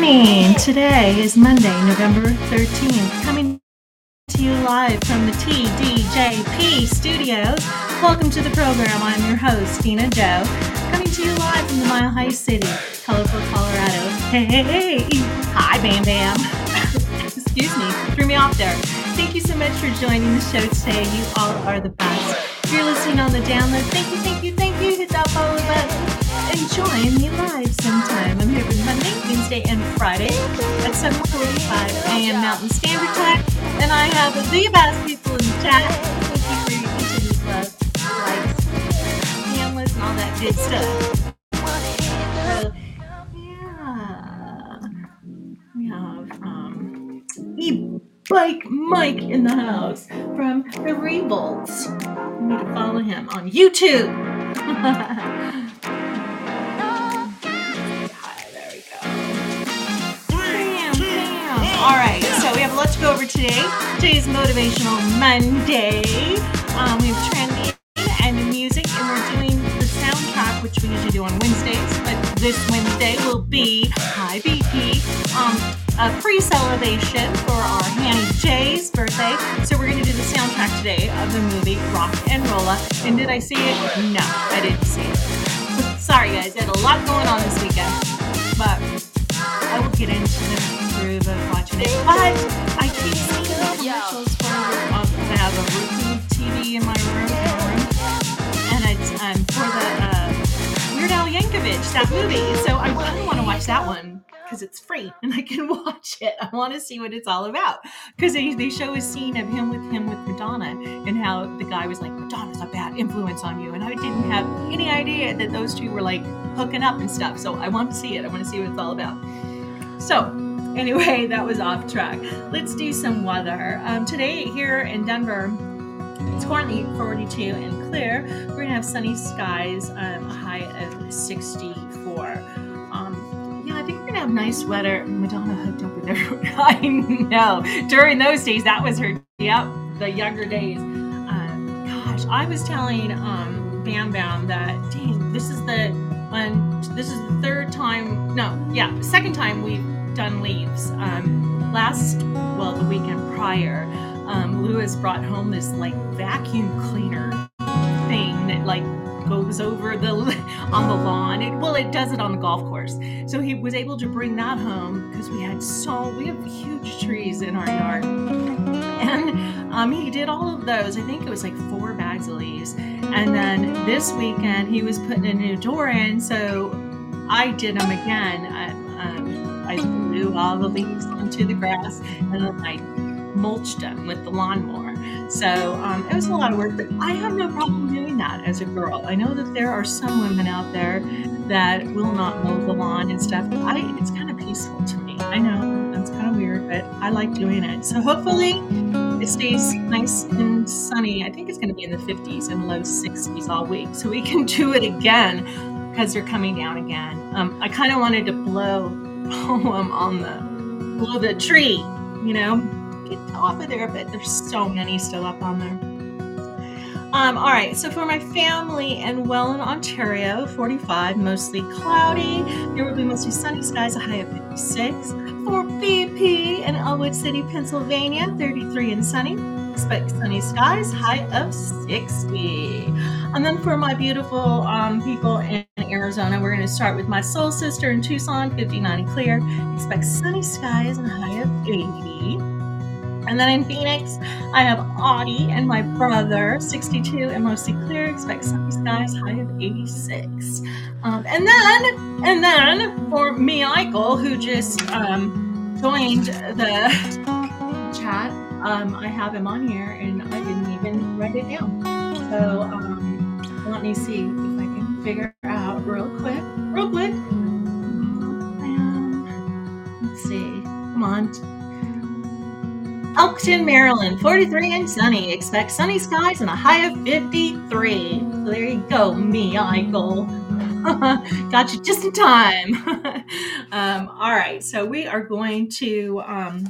morning. Today is Monday, November 13th. Coming to you live from the TDJP studios. Welcome to the program. I'm your host, Dena Jo. Coming to you live from the Mile High City, colorful Colorado. Hey, hey, hey. Hi, Bam Bam. Excuse me, threw me off there. Thank you so much for joining the show today. You all are the best. If you're listening on the download, thank you, thank you, thank you. Hit that follow button join me live sometime. I'm here every Monday, Wednesday, and Friday at 7:45 a.m. Mountain Standard Time, and I have the best people in the chat. Thank you for your continued love, likes, cameras, and all that good stuff. So, yeah, we have um, e-bike Mike in the house from the Revolts. You need to follow him on YouTube. All right, so we have a lot to go over today. Today's Motivational Monday. Um, we have trendy and music, and we're doing the soundtrack, which we usually do on Wednesdays. But this Wednesday will be High BP, um, a pre-celebration for our Hanny J's birthday. So we're going to do the soundtrack today of the movie Rock and Rolla. And did I see it? No, I didn't see it. Sorry, guys, I had a lot going on this weekend, but I will get into the of watching it. But I keep seeing commercials for um, I have a Roku TV in my room, and it's um, for the uh, Weird Al Yankovic that movie. So I of want to watch that one because it's free and I can watch it. I want to see what it's all about because they, they show a scene of him with him with Madonna and how the guy was like Madonna's a bad influence on you, and I didn't have any idea that those two were like hooking up and stuff. So I want to see it. I want to see what it's all about. So. Anyway, that was off track. Let's do some weather. Um, today here in Denver, it's currently 42 and clear. We're gonna have sunny skies, um, a high of 64. Um, yeah, I think we're gonna have nice weather. Madonna hooked up with everyone. I know. During those days, that was her. Yep, the younger days. Um, gosh, I was telling um, Bam Bam that, dang, this is the one. This is the third time. No, yeah, second time we've done leaves. Um, last, well, the weekend prior um, Lewis brought home this like vacuum cleaner thing that like goes over the on the lawn. It, well, it does it on the golf course. So he was able to bring that home because we had so we have huge trees in our yard, and um, he did all of those. I think it was like four bags of leaves. And then this weekend he was putting a new door in, so I did them again. I, I blew all the leaves onto the grass, and then I mulched them with the lawnmower. So um, it was a lot of work, but I have no problem doing that as a girl. I know that there are some women out there that will not mow the lawn and stuff. I, it's kind of peaceful to me. I know that's kind of weird, but I like doing it. So hopefully it stays nice and sunny. I think it's going to be in the 50s and low 60s all week, so we can do it again because they're coming down again. Um, I kind of wanted to blow poem on the blow the tree, you know, get off of there, but there's so many still up on there. Um, all right, so for my family in Ontario, 45, mostly cloudy. There will be mostly sunny skies, a high of 56. For BP in Ellwood City, Pennsylvania, 33 and sunny. Expect sunny skies, high of 60. And then for my beautiful um, people in Arizona, we're going to start with my soul sister in Tucson, 59 and clear. Expect sunny skies and high of 80. And then in Phoenix, I have Audie and my brother, 62 and mostly clear. Expect sunny skies, high of 86. Um, and then, and then for me, Michael, who just um, joined the chat, um, I have him on here, and I didn't even write it down. So um, let me see if I can figure out real quick, real quick. Um, let's see. Come on. Elkton, Maryland, 43 and sunny. Expect sunny skies and a high of 53. So there you go, me, Michael. Got you just in time. um, all right, so we are going to um,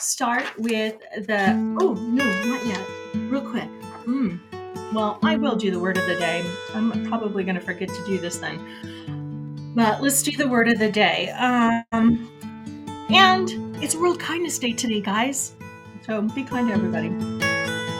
start with the. Oh, no, not yet. Real quick. Hmm. Well, I will do the word of the day. I'm probably going to forget to do this then. But let's do the word of the day. Um, And it's World Kindness Day today, guys. So be kind to everybody.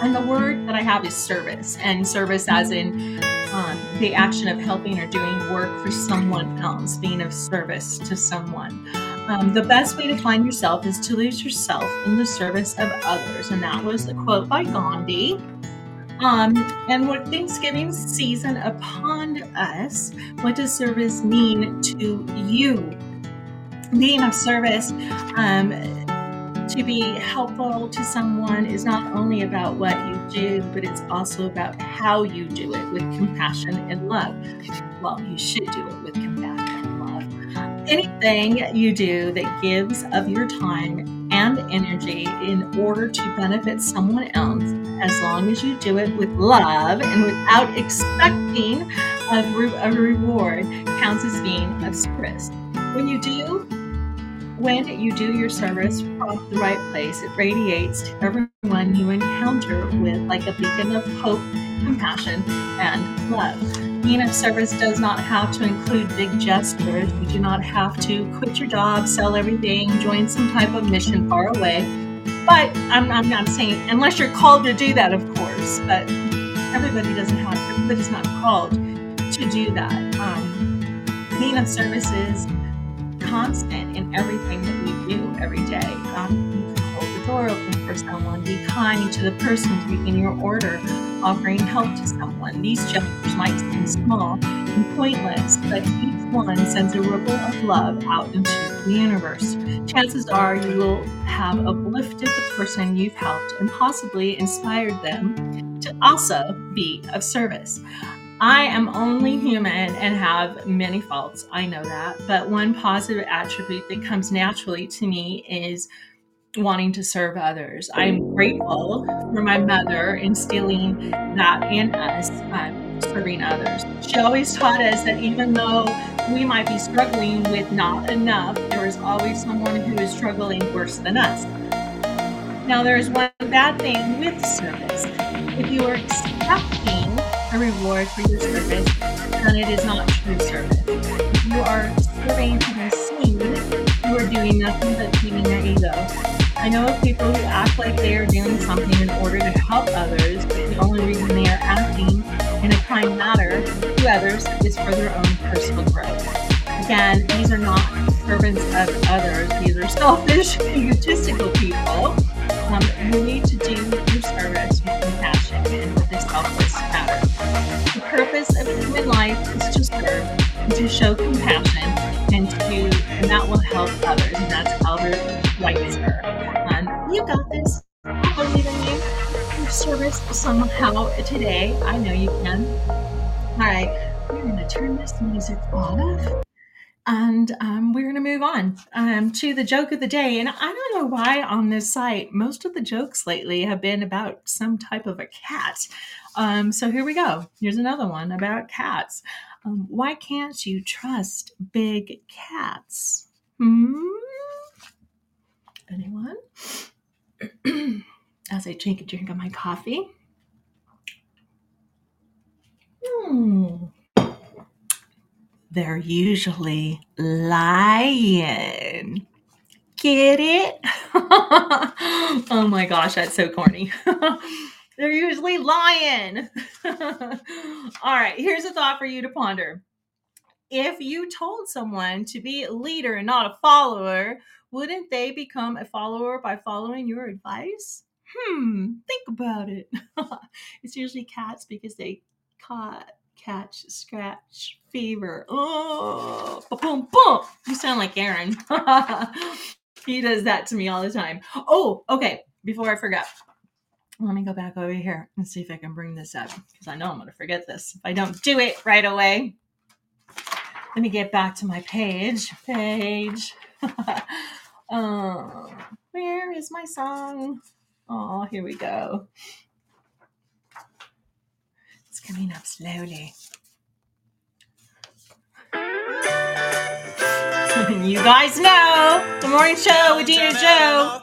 And the word that I have is service, and service as in um, the action of helping or doing work for someone else, being of service to someone. Um, the best way to find yourself is to lose yourself in the service of others. And that was a quote by Gandhi. Um, and what Thanksgiving season upon us, what does service mean to you? Being of service, um, to be helpful to someone is not only about what you do, but it's also about how you do it with compassion and love. Well, you should do it with compassion. Anything you do that gives of your time and energy in order to benefit someone else, as long as you do it with love and without expecting a, re- a reward, counts as being of service. When you do when you do your service from the right place, it radiates to everyone you encounter with like a beacon of hope, compassion, and love. Being of service does not have to include big gestures. You do not have to quit your job, sell everything, join some type of mission far away. But I'm, I'm not saying, unless you're called to do that, of course, but everybody doesn't have, everybody's not called to do that. Um, being of service is constant in everything that we do every day. Um, door open for someone, be kind to the person taking your order, offering help to someone. These gestures might seem small and pointless, but each one sends a ripple of love out into the universe. Chances are you will have uplifted the person you've helped and possibly inspired them to also be of service. I am only human and have many faults. I know that. But one positive attribute that comes naturally to me is wanting to serve others. I'm grateful for my mother instilling that in us, um, serving others. She always taught us that even though we might be struggling with not enough, there is always someone who is struggling worse than us. Now, there is one bad thing with service. If you are expecting a reward for your service, then it is not true service. If you are serving to be seen, you are doing nothing but feeding your ego. I know of people who act like they are doing something in order to help others, but the only reason they are acting in a kind manner to others is for their own personal growth. Again, these are not servants of others. These are selfish, egotistical people. Um, you need to do your service purpose of human life is to serve and to show compassion and to and that will help others. And that's Albert Schweitzer. Um, you got this. I believe in you. Your service somehow today. I know you can. All right, we're gonna turn this music off and um, we're going to move on um, to the joke of the day. And I don't know why on this site, most of the jokes lately have been about some type of a cat. Um, so here we go. Here's another one about cats. Um, why can't you trust big cats? Hmm? Anyone? As I drink a drink of my coffee. Hmm they're usually lying. Get it? oh my gosh, that's so corny. they're usually lying. All right, here's a thought for you to ponder. If you told someone to be a leader and not a follower, wouldn't they become a follower by following your advice? Hmm, think about it. it's usually cats because they caught catch, scratch, fever. Oh, boom, boom. You sound like Aaron. he does that to me all the time. Oh, okay. Before I forget, let me go back over here and see if I can bring this up because I know I'm going to forget this if I don't do it right away. Let me get back to my page. Page. oh, where is my song? Oh, here we go coming up slowly. you guys know the morning show with and Joe.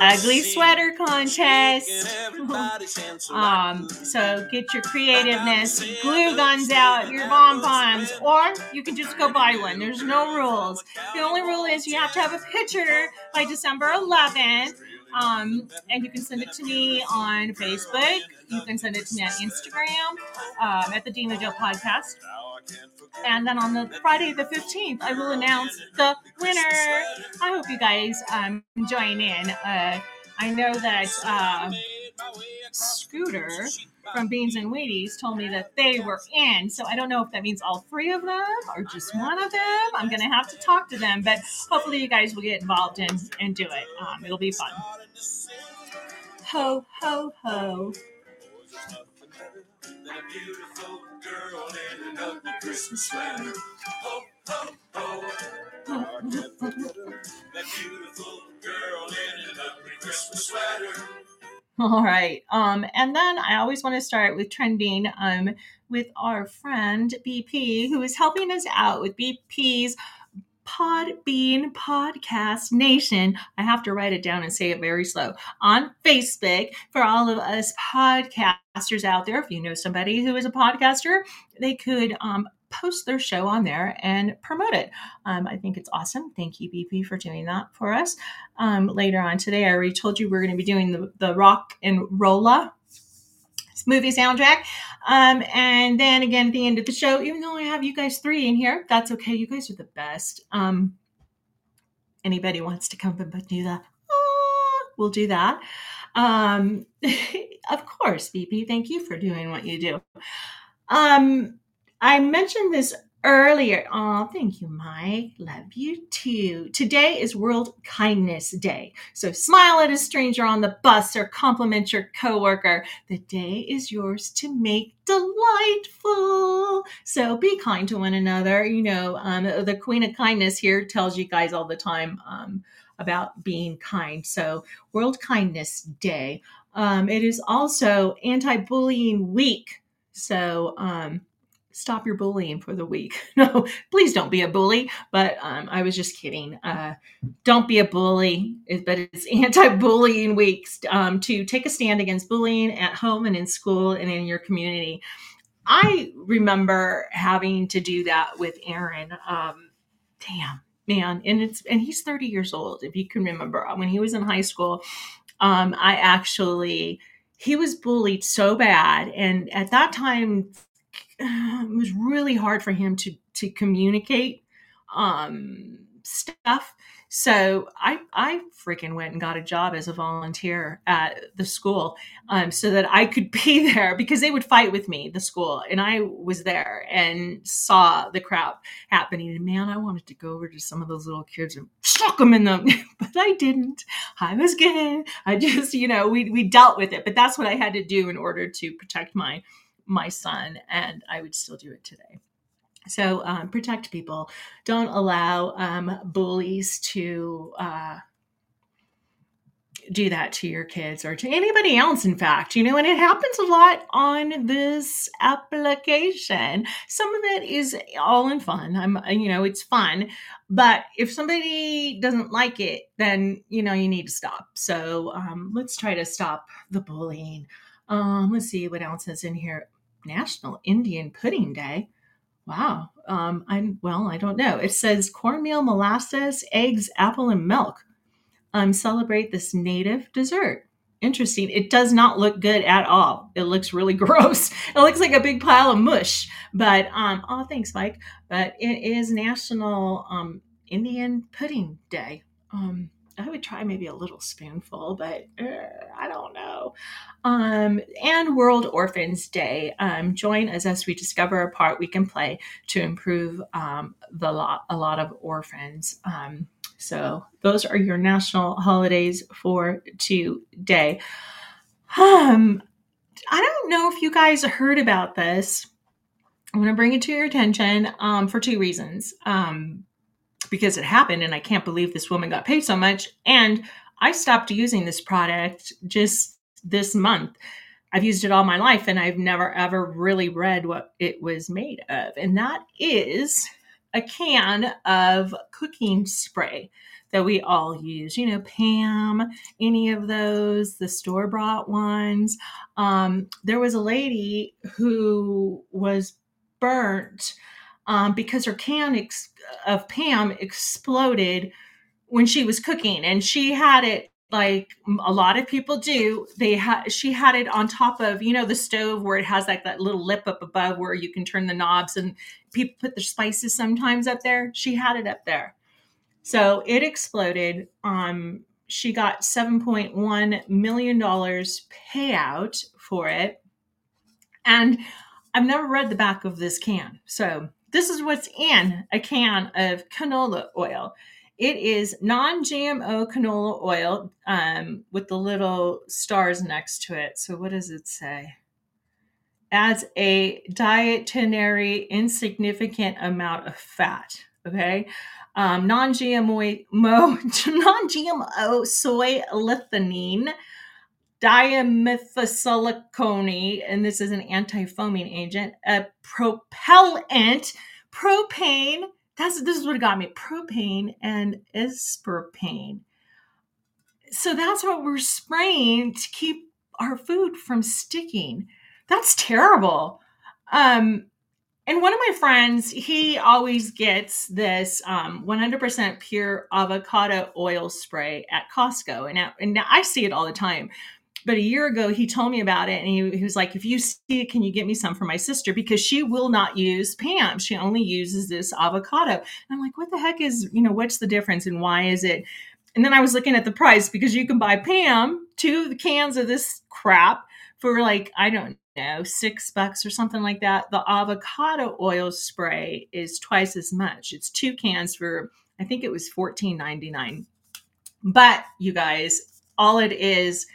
Ugly sweater contest. um, so get your creativeness, glue guns out, your bonbons, or you can just go buy one. There's no rules. The only rule is you have to have a picture by December 11th. Um, and you can send it to me on Facebook. You can send it to me on Instagram um, at the Dena Jo Podcast. And then on the Friday the 15th, I will announce the winner. I hope you guys um, join in. Uh, I know that uh, Scooter from Beans and Wheaties told me that they were in. So I don't know if that means all three of them or just one of them. I'm going to have to talk to them, but hopefully you guys will get involved and, and do it. Um, it'll be fun. Ho, ho, ho. That beautiful girl in an ugly Christmas sweater. All right. Um, and then I always want to start with trending um, with our friend BP, who is helping us out with BP's Podbean Podcast Nation. I have to write it down and say it very slow on Facebook for all of us podcasters out there. If you know somebody who is a podcaster, they could um, post their show on there and promote it. Um, I think it's awesome. Thank you, BP, for doing that for us. Um, later on today, I already told you we're going to be doing the, the Rock and Rolla movie soundtrack. Um, and then again at the end of the show, even though I have you guys three in here, that's okay. You guys are the best. Um, anybody wants to come and do that, oh, we'll do that. Um, of course, BP, thank you for doing what you do. Um, I mentioned this earlier. Oh, thank you, Mike. Love you too. Today is World Kindness Day. So smile at a stranger on the bus or compliment your coworker. The day is yours to make delightful. So be kind to one another. You know, um, the Queen of Kindness here tells you guys all the time um, about being kind. So World Kindness Day. Um, it is also Anti-Bullying Week. So, um, stop your bullying for the week. no, please don't be a bully. But um, I was just kidding. Uh, don't be a bully. But it's anti-bullying weeks um, to take a stand against bullying at home and in school and in your community. I remember having to do that with Aaron. Um, damn, man, and it's and he's 30 years old. If you can remember when he was in high school, um, I actually he was bullied so bad, and at that time it was really hard for him to to communicate um, stuff. So I I freaking went and got a job as a volunteer at the school um, so that I could be there because they would fight with me the school and I was there and saw the crap happening. And man I wanted to go over to some of those little kids and shock them in them but I didn't. I was good I just you know we we dealt with it. But that's what I had to do in order to protect my my son, and I would still do it today. So um, protect people. Don't allow um, bullies to uh, do that to your kids or to anybody else, in fact. You know, and it happens a lot on this application. Some of it is all in fun. I'm, you know, it's fun. But if somebody doesn't like it, then, you know, you need to stop. So um, let's try to stop the bullying. Um, let's see what else is in here. National Indian Pudding Day. Wow. Um, I'm well, I don't know. It says cornmeal, molasses, eggs, apple, and milk. Um, celebrate this native dessert. Interesting. It does not look good at all. It looks really gross. It looks like a big pile of mush. But um, oh, thanks, Mike. But it is National um, Indian Pudding Day. Um, I would try maybe a little spoonful, but uh, I don't know. Um, and World Orphans Day. Um, join us as we discover a part we can play to improve um, the lot, a lot of orphans. Um, so those are your national holidays for today. Um, I don't know if you guys heard about this. I'm going to bring it to your attention um, for two reasons. Um, because it happened and I can't believe this woman got paid so much. And I stopped using this product just this month. I've used it all my life and I've never ever really read what it was made of. And that is a can of cooking spray that we all use. You know, Pam, any of those, the store bought ones. Um, there was a lady who was burnt um, because her can ex- of Pam exploded when she was cooking, and she had it like a lot of people do. They had she had it on top of you know the stove where it has like that little lip up above where you can turn the knobs and people put their spices sometimes up there. She had it up there. So it exploded. Um she got 7.1 million dollars payout for it. And i've never read the back of this can so this is what's in a can of canola oil it is non GMO canola oil um, with the little stars next to it. So, what does it say? Adds a dietary insignificant amount of fat. Okay. Um, non GMO non GMO soy lecithin, dimethylsilicone, and this is an anti foaming agent, a propellant, propane that's this is what got me propane and isopropane so that's what we're spraying to keep our food from sticking. That's terrible. Um and one of my friends he always gets this um, 100% pure avocado oil spray at costco. And, and i see it all the time but a year ago he told me about it and he, he, was like if you see it can you get me some for my sister? Because she will not use pam. She only uses this avocado. And i'm like what the heck is you know what's the difference and why is it? And then i was looking at the price because you can buy pam two cans of this crap for like i don't know six bucks or something like that. The avocado oil spray is twice as much. It's two cans for i think it was 14.99 but you guys all it is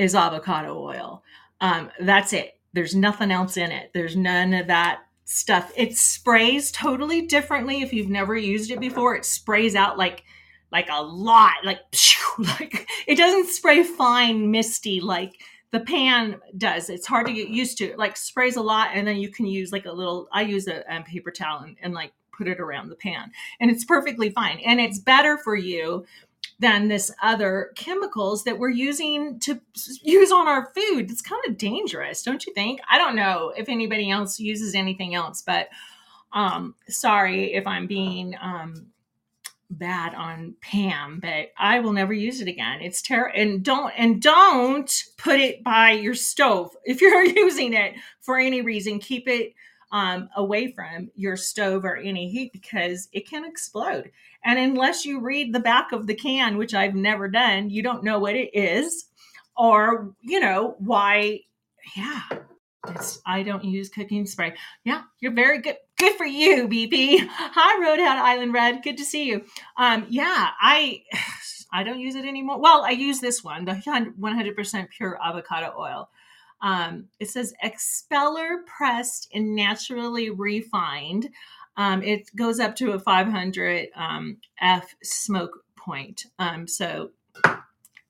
is avocado oil. Um, that's it. There's nothing else in it. There's none of that stuff. It sprays totally differently. If you've never used it before, it sprays out like like a lot, like like it doesn't spray fine, misty like the pan does. It's hard to get used to. It like sprays a lot, and then you can use like a little. I use a, a paper towel and, and like put it around the pan, and it's perfectly fine. And it's better for you than this other chemicals that we're using to use on our food. It's kind of dangerous, don't you think? I don't know if anybody else uses anything else, but um, sorry if I'm being um, bad on Pam, but I will never use it again. It's terrible. And don't and don't put it by your stove if you're using it for any reason. Keep it um, away from your stove or any heat because it can explode. And unless you read the back of the can, which I've never done, you don't know what it is or, you know, why. Yeah, it's, I don't use cooking spray. Yeah, you're very good. Good for you, BP. Hi, Rhode Island Red. Good to see you. Um, yeah, I I don't use it anymore. Well, I use this one, the 100% pure avocado oil. Um, it says expeller pressed and naturally refined. Um, it goes up to a 500 um, F smoke point. Um, so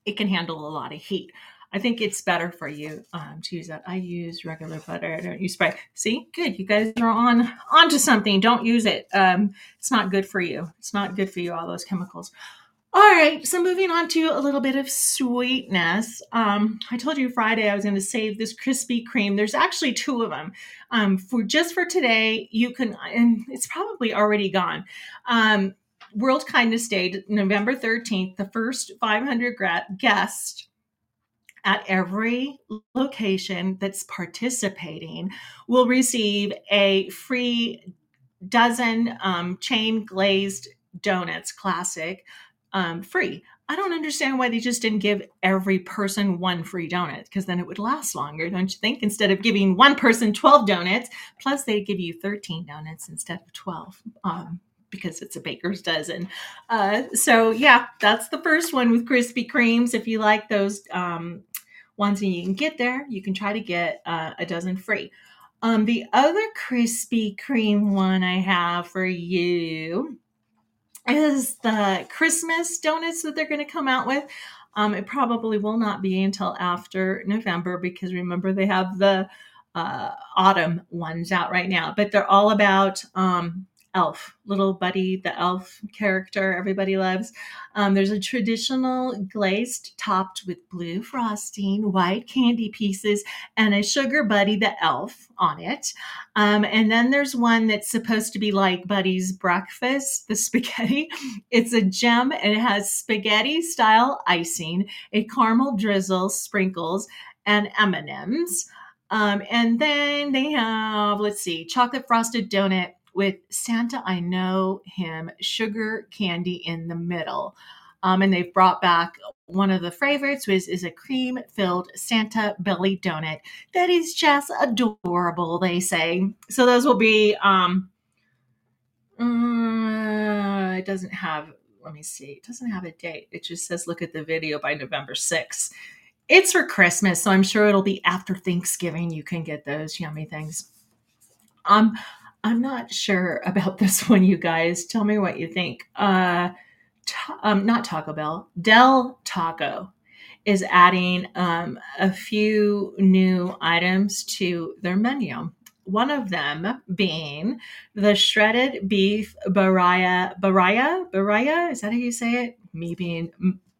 it can handle a lot of heat. I think it's better for you um, to use that. I use regular butter. I don't use spray. See, good. You guys are on onto something. Don't use it. Um, it's not good for you. It's not good for you. All those chemicals. All right, so moving on to a little bit of sweetness. Um, I told you Friday I was going to save this Krispy Kreme. There's actually two of them. Um, for just for today, you can, and it's probably already gone. Um, World Kindness Day, November 13th, the first 500 guests at every location that's participating will receive a free dozen um, chain glazed donuts classic um, free. I don't understand why they just didn't give every person one free donut because then it would last longer, don't you think? Instead of giving one person 12 donuts, plus they give you 13 donuts instead of 12 um, because it's a baker's dozen. Uh, so, yeah, that's the first one with Krispy Kremes. If you like those um, ones and you can get there, you can try to get uh, a dozen free. Um, the other Krispy Kreme one I have for you is the Christmas donuts that they're going to come out with. Um, it probably will not be until after November because remember they have the uh, autumn ones out right now, but they're all about um, Elf, little Buddy, the elf character everybody loves. Um, there's a traditional glazed topped with blue frosting, white candy pieces, and a sugar Buddy, the elf, on it. Um, and then there's one that's supposed to be like Buddy's breakfast, the spaghetti. It's a gem and it has spaghetti style icing, a caramel drizzle, sprinkles, and M&Ms. Um, and then they have, let's see, chocolate frosted donut with Santa I Know Him sugar candy in the middle. Um, and they've brought back one of the favorites, which is a cream filled Santa belly donut that is just adorable, they say. So those will be, um, uh, it doesn't have, let me see, it doesn't have a date. It just says look at the video by November 6th. It's for Christmas, so I'm sure it'll be after Thanksgiving. You can get those yummy things. Um, I'm not sure about this one, you guys. Tell me what you think. Uh, um, not Taco Bell, Del Taco is adding um, a few new items to their menu. One of them being the shredded beef baraya. Baraya? Baraya? Is that how you say it? Me being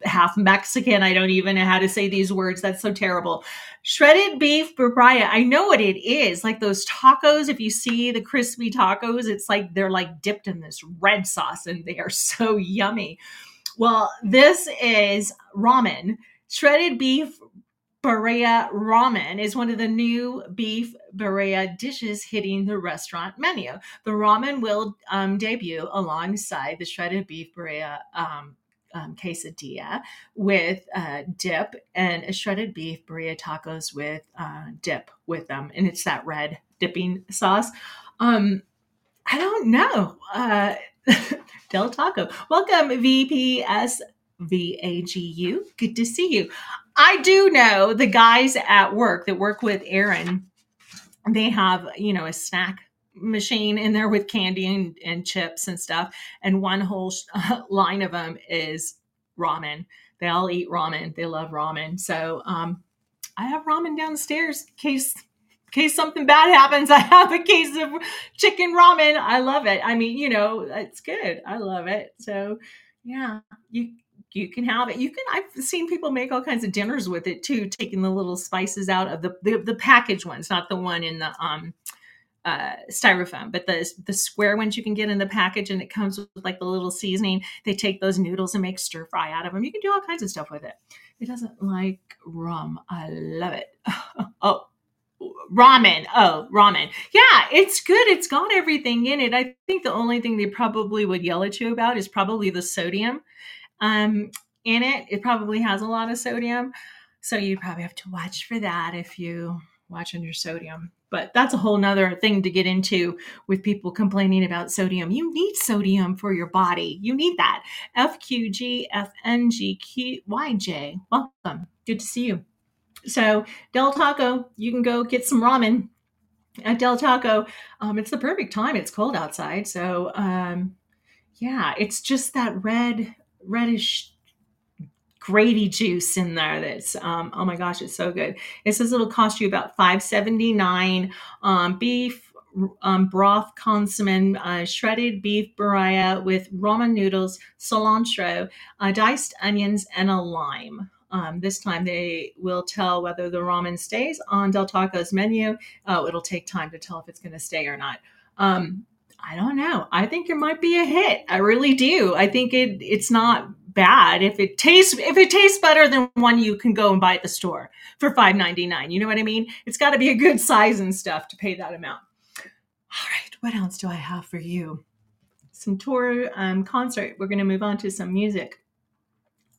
half Mexican. I don't even know how to say these words. That's so terrible. Shredded beef papaya. I know what it is. Like those tacos, if you see the crispy tacos, it's like they're like dipped in this red sauce and they are so yummy. Well, this is ramen. Shredded beef Birria ramen is one of the new beef Birria dishes hitting the restaurant menu. The ramen will um, debut alongside the shredded beef Birria um, um, quesadilla with uh, dip and a shredded beef burrito tacos with uh, dip with them. And it's that red dipping sauce. Um, I don't know. Uh, Del Taco. Welcome, VPS VAGU. Good to see you. I do know the guys at work that work with Aaron, they have, you know, a snack machine in there with candy and, and chips and stuff. And one whole uh, line of them is ramen. They all eat ramen. They love ramen. So um, I have ramen downstairs in case in case something bad happens. I have a case of chicken ramen. I love it. I mean, you know, it's good. I love it. So yeah, you you can have it. You can. I've seen people make all kinds of dinners with it too, taking the little spices out of the the, the package ones, not the one in the um uh, styrofoam, but the the square ones you can get in the package, and it comes with like the little seasoning. They take those noodles and make stir fry out of them. You can do all kinds of stuff with it. It doesn't like rum. I love it. oh, ramen. Oh, ramen. Yeah, it's good. It's got everything in it. I think the only thing they probably would yell at you about is probably the sodium um, in it. It probably has a lot of sodium, so you probably have to watch for that if you watch on your sodium but that's a whole nother thing to get into with people complaining about sodium. You need sodium for your body. You need that. FQGFNGQYJ. Welcome. Good to see you. So, Del Taco, you can go get some ramen at Del Taco. Um, it's the perfect time. It's cold outside. So, um, yeah, it's just that red, reddish gravy juice in there that's um, oh my gosh it's so good it says it'll cost you about 579 um, beef um, broth consomme uh, shredded beef burrata with ramen noodles cilantro uh, diced onions and a lime um, this time they will tell whether the ramen stays on del taco's menu uh, it'll take time to tell if it's going to stay or not um, I don't know. I think it might be a hit. I really do. I think it it's not bad. If it tastes if it tastes better than one you can go and buy at the store for 5.99 you know what i mean? It's got to be a good size and stuff to pay that amount. All right what else do i have for you? Some tour um, concert. We're going to move on to some music.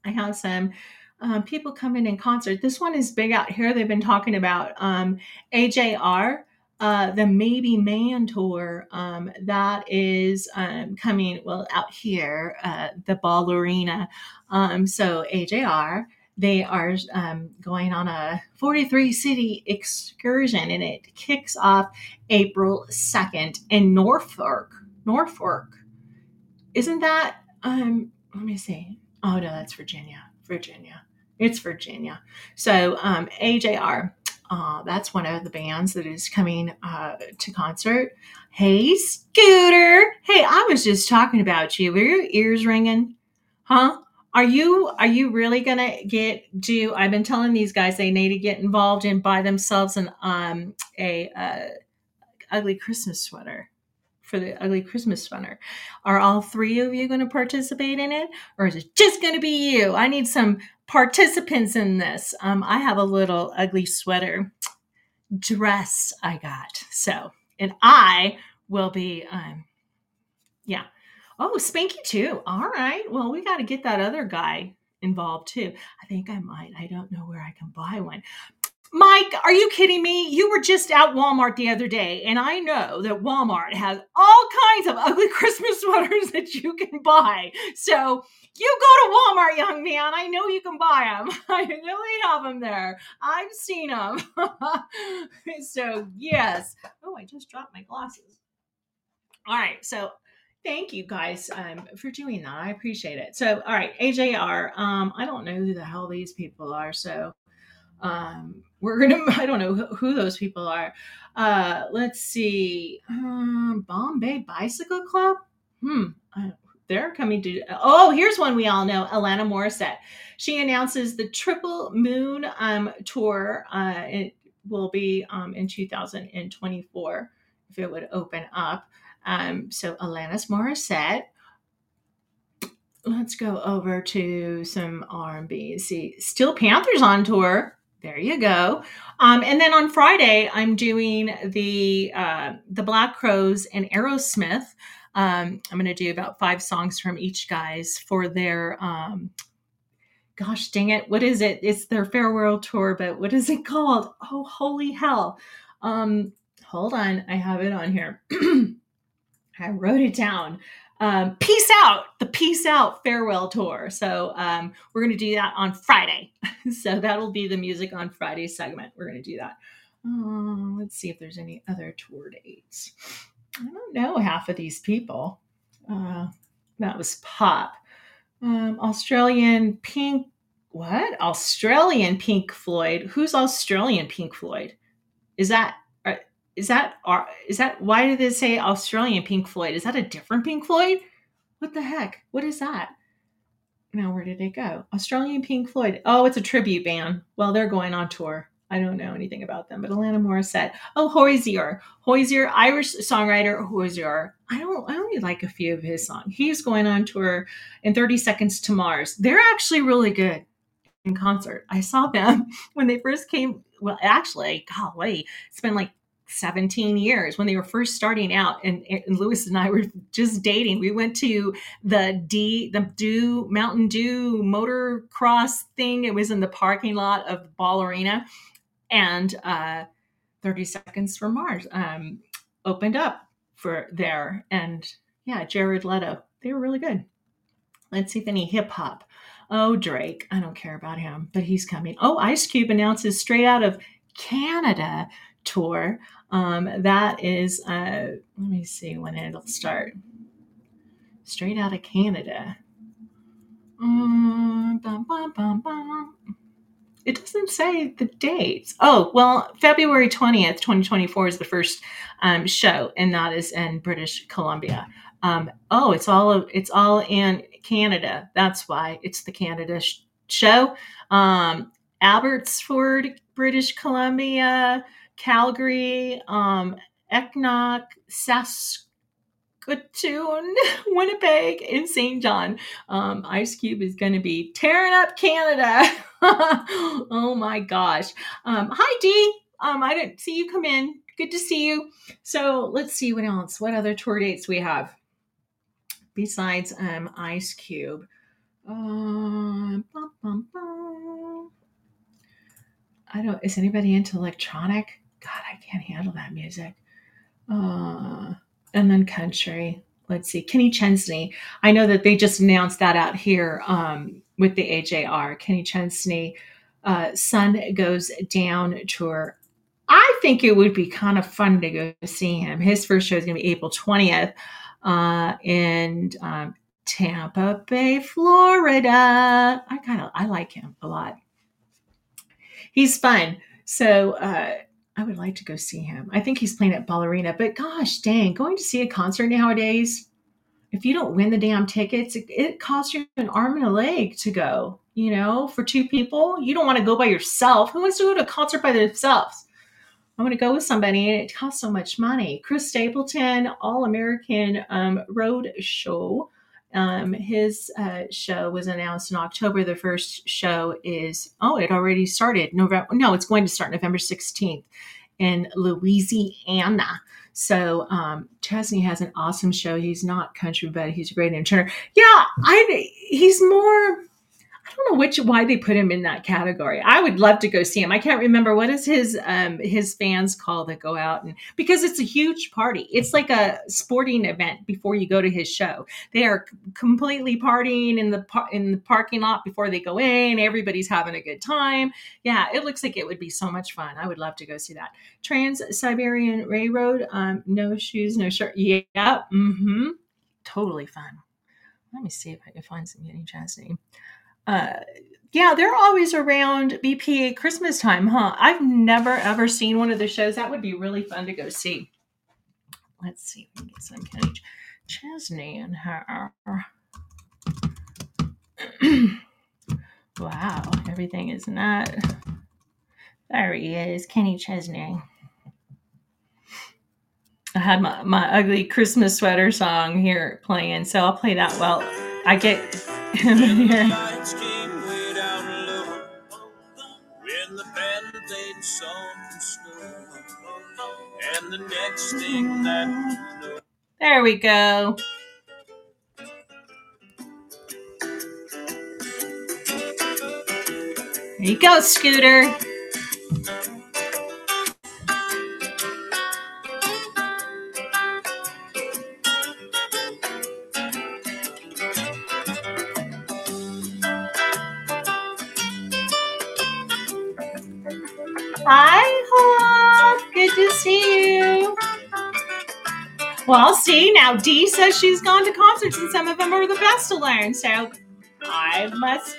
I have some um, people coming in concert. This one is big out here. They've been talking about um, ajr uh, the Maybe Man tour um, that is um, coming well out here, uh, the Ball Arena. Um, so AJR, they are um, going on a 43 city excursion, and it kicks off April 2nd in Norfolk. Norfolk, isn't that? Um, let me see. Oh no, that's Virginia. Virginia. It's Virginia. So um, AJR uh, that's one of the bands that is coming uh, to concert. Hey, Scooter. Hey, I was just talking about you. Were your ears ringing? Huh? Are you are you really gonna get do? I've been telling these guys they need to get involved and buy themselves an um a uh, ugly Christmas sweater for the ugly Christmas sweater. Are all three of you going to participate in it, or is it just going to be you? I need some participants in this. Um, I have a little ugly sweater dress I got, so and I will be um, yeah Oh, Spanky too. All right. Well, we got to get that other guy involved too. I think I might. I don't know where I can buy one. Mike, are you kidding me? You were just at Walmart the other day, and I know that Walmart has all kinds of ugly Christmas sweaters that you can buy. So you go to Walmart, young man. I know you can buy them. I know they have them there. I've seen them. so, yes. Oh, I just dropped my glasses. All right. So Thank you guys um, for doing that. I appreciate it. So, all right, AJR. Um, I don't know who the hell these people are, so um, we're gonna. I don't know who, those people are. Uh, let's see. Um, Bombay Bicycle Club. Hmm. They're coming to. Oh, here's one we all know. Alanis Morissette. She announces the Triple Moon um, tour. Uh, it will be um, in 2024 if it would open up. Um, so Alanis Morissette. Let's go over to some R&B. See, Steel Panthers on tour. There you go. Um, and then on Friday, I'm doing the uh, the Black Crowes and Aerosmith. Um, I'm going to do about five songs from each guys for their um, gosh dang it, what is it? It's their farewell tour, but what is it called? Oh, holy hell! Um, hold on, I have it on here. I wrote it down. Um, peace out, the peace out farewell tour. So um, we're going to do that on Friday. so that'll be the music on Friday segment. We're going to do that. Uh, let's see if there's any other tour dates. I don't know half of these people. Uh, that was pop. Um, Australian Pink. What? Australian Pink Floyd. Who's Australian Pink Floyd? Is that is that is that why did they say Australian Pink Floyd? Is that a different Pink Floyd? What the heck? What is that? Now where did it go? Australian Pink Floyd. Oh, it's a tribute band. Well, they're going on tour. I don't know anything about them, but Alanis Morissette. Oh, Hozier. Hozier, Irish songwriter Hozier. I don't I only like a few of his songs. He's going on tour in 30 Seconds to Mars. They're actually really good in concert. I saw them when they first came. Well, actually, golly, it's been like 17 years when they were first starting out and, and Lewis and I were just dating. We went to the D the Dew Mountain Dew motocross thing. It was in the parking lot of the Ball Arena and uh 30 seconds from Mars um opened up for there and yeah, Jared Leto. They were really good. Let's see if any hip hop. Oh, Drake. I don't care about him, but he's coming. Oh, Ice Cube announces straight out of Canada tour. Um, that is, uh, let me see when it'll start. Straight out of Canada. Um, bum, bum, bum, it doesn't say the dates. Oh, well, February 20th, 2024 is the first um, show, and that is in British Columbia. Um, oh, it's all it's all in Canada. That's why it's the Canada sh- show. Um, Abbotsford, British Columbia, Calgary, um, Eknock, Saskatoon, Winnipeg, and St. John. Um, Ice Cube is going to be tearing up Canada. oh my gosh. Um, hi, Dee. Um, I didn't see you come in. Good to see you. So let's see what else. What other tour dates we have besides um, Ice Cube? Uh, bum, bum, bum. I don't. Is anybody into electronic? God, I can't handle that music. Uh, and then country. Let's see, Kenny Chesney. I know that they just announced that out here um, with the AJR. Kenny Chesney, uh, Sun Goes Down tour. I think it would be kind of fun to go see him. His first show is going to be April 20th uh, in um, Tampa Bay, Florida. I kind of I like him a lot. He's fun. So uh, I would like to go see him. I think he's playing at Ball Arena, but gosh dang, going to see a concert nowadays, if you don't win the damn tickets, it, it costs you an arm and a leg to go. You know, for two people, you don't want to go by yourself. Who wants to go to a concert by themselves? I want to go with somebody, and it costs so much money. Chris Stapleton, All American um, Road Show. Um, his uh, show was announced in October. The first show is oh, it already started November. No, it's going to start November sixteenth in Louisiana. So um, Chesney has an awesome show. He's not country, but he's a great entertainer. Yeah, I he's more I don't know which why they put him in that category. I would love to go see him. I can't remember what is his um his fans call that go out and because it's a huge party. It's like a sporting event before you go to his show. They are completely partying in the par- in the parking lot before they go in. Everybody's having a good time. Yeah, it looks like it would be so much fun. I would love to go see that. Trans Siberian Railroad. Um, no shoes, no shirt. Yeah. Mm-hmm. Totally fun. Let me see if I can find some Kenny Chesney uh, yeah, they're always around BPA Christmas time, huh? I've never ever seen one of the shows. That would be really fun to go see. Let's see we get some Kenny Chesney in her. wow, everything is not. There he is, Kenny Chesney. I had my, my ugly Christmas sweater song here playing, so I'll play that while I get him here. There we go. There you go, Scooter. Well, see, now Dee says she's gone to concerts and some of them are the best to learn. So I must.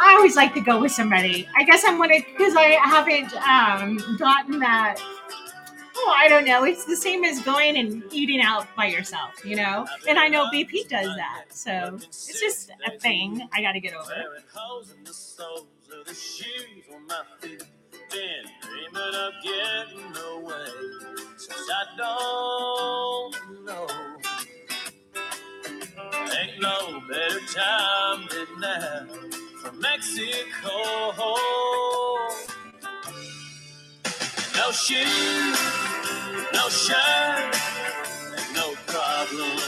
I always like to go with somebody. I guess I'm gonna because I haven't um, gotten that. Oh, I don't know. It's the same as going and eating out by yourself, you know. And I know BP does that, so it's just a thing I got to get over been dreaming of getting away since I don't know. Ain't no better time than now for Mexico. No shoes, no shirt, and no problem.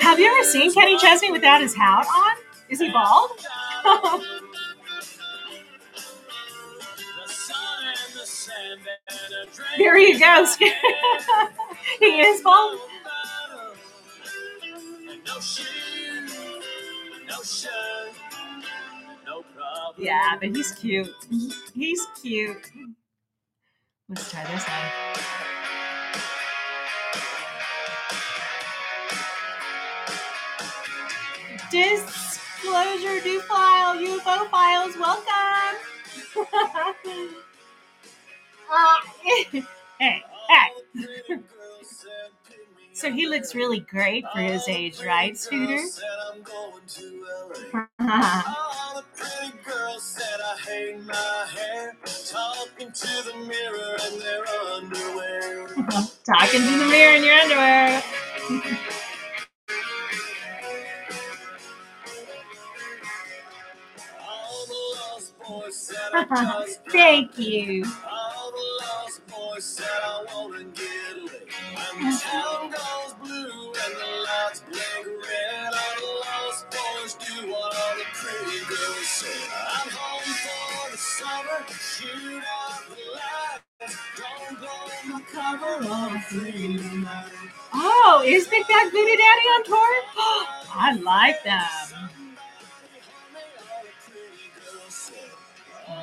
Have you ever seen Kenny Chesney without his hat on? Is he bald? There you go. he is bald. Yeah, but he's cute. He's cute. Let's try this one. Disclosure do file UFO files. Welcome. So he looks really great for his age, right, Scooter? Talking to the mirror in your underwear. Thank you. Oh, is Big Bad Voodoo Daddy on tour? I like them.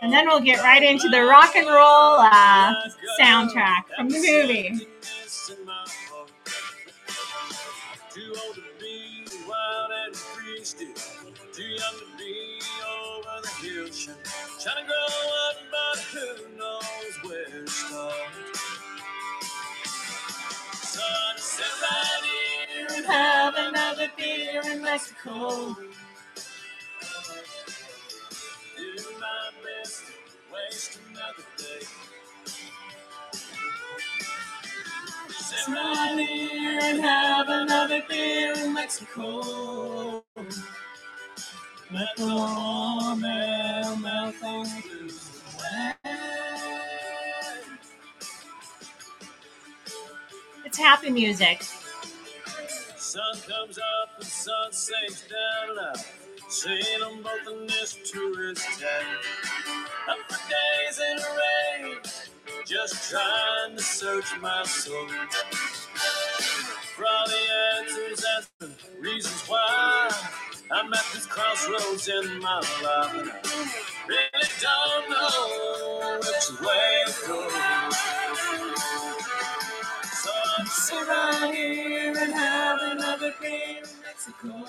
And then we'll get right into the rock and roll uh, soundtrack from the movie. Too old to be wild Sit right here and have another beer in Mexico. Let the warm air melt on the. It's happy music. Sun comes up and sun sinks down loud. Seeing them both in this tourist town. Up for days in the rain, just trying to search my soul. For all the answers and the reasons why I'm at this crossroads in my life. And I really don't know which way to go. So I'm sit right here and have another beer in Mexico.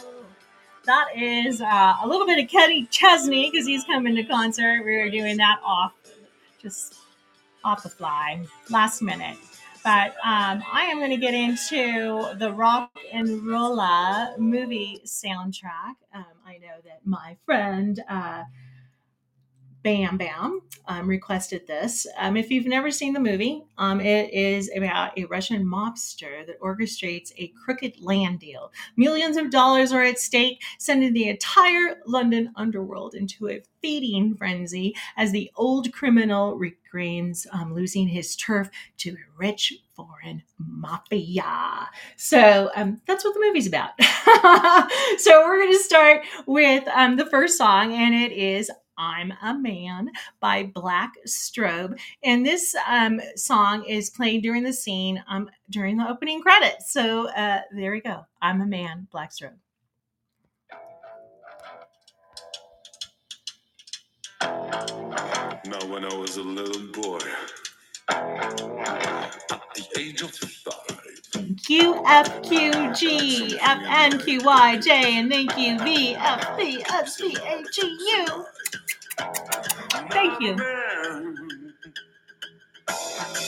That is uh, a little bit of Kenny Chesney because he's coming to concert. We were doing that off, just off the fly, last minute. But um, I am going to get into the rock and rolla movie soundtrack. Um, I know that my friend uh, Bam Bam um, requested this. Um, if you've never seen the movie, um, it is about a Russian mobster that orchestrates a crooked land deal. Millions of dollars are at stake, sending the entire London underworld into a feeding frenzy as the old criminal regains um, losing his turf to a rich foreign mafia. So um, that's what the movie's about. so we're going to start with um, the first song, and it is I'm a Man by Black Strobe. And this um, song is played during the scene um, during the opening credits. So uh, there we go. I'm a Man, Black Strobe. Now, when I was a little boy, at the age of five, Thank you, FQG, FNQYJ, and thank you, VFBSBAGU. Thank you. man,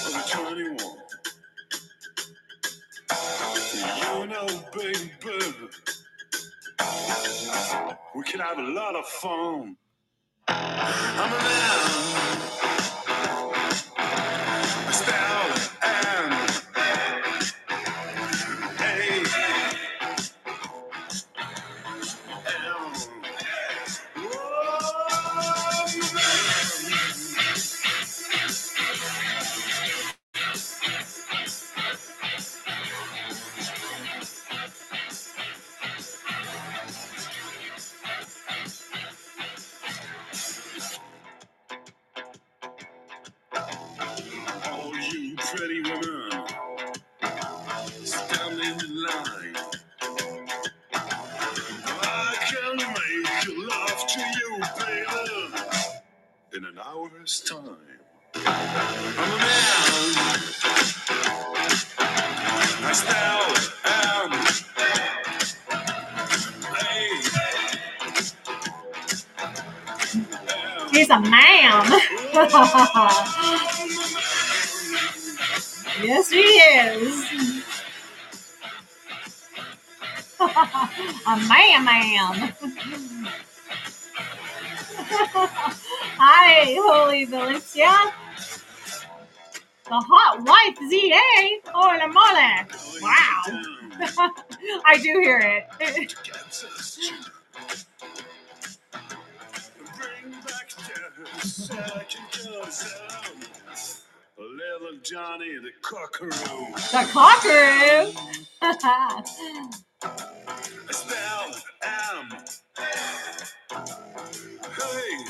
I'm 21. You know, baby, we can have a lot of fun. I'm a man. The cockaroo. the cockaroo. I spell M. Hey.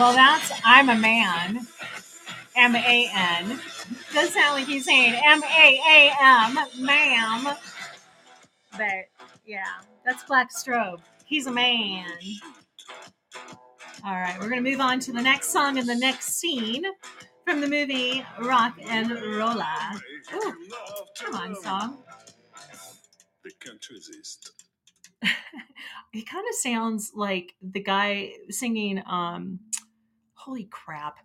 Well, that's I'm a man. M A N. Does sound like he's saying M A A M, ma'am. But yeah, that's Black Strobe. He's a man. All right, we're going to move on to the next song and the next scene from the movie RocknRolla. Ooh, come on, song. They can't resist. It kind of sounds like the guy singing um holy crap.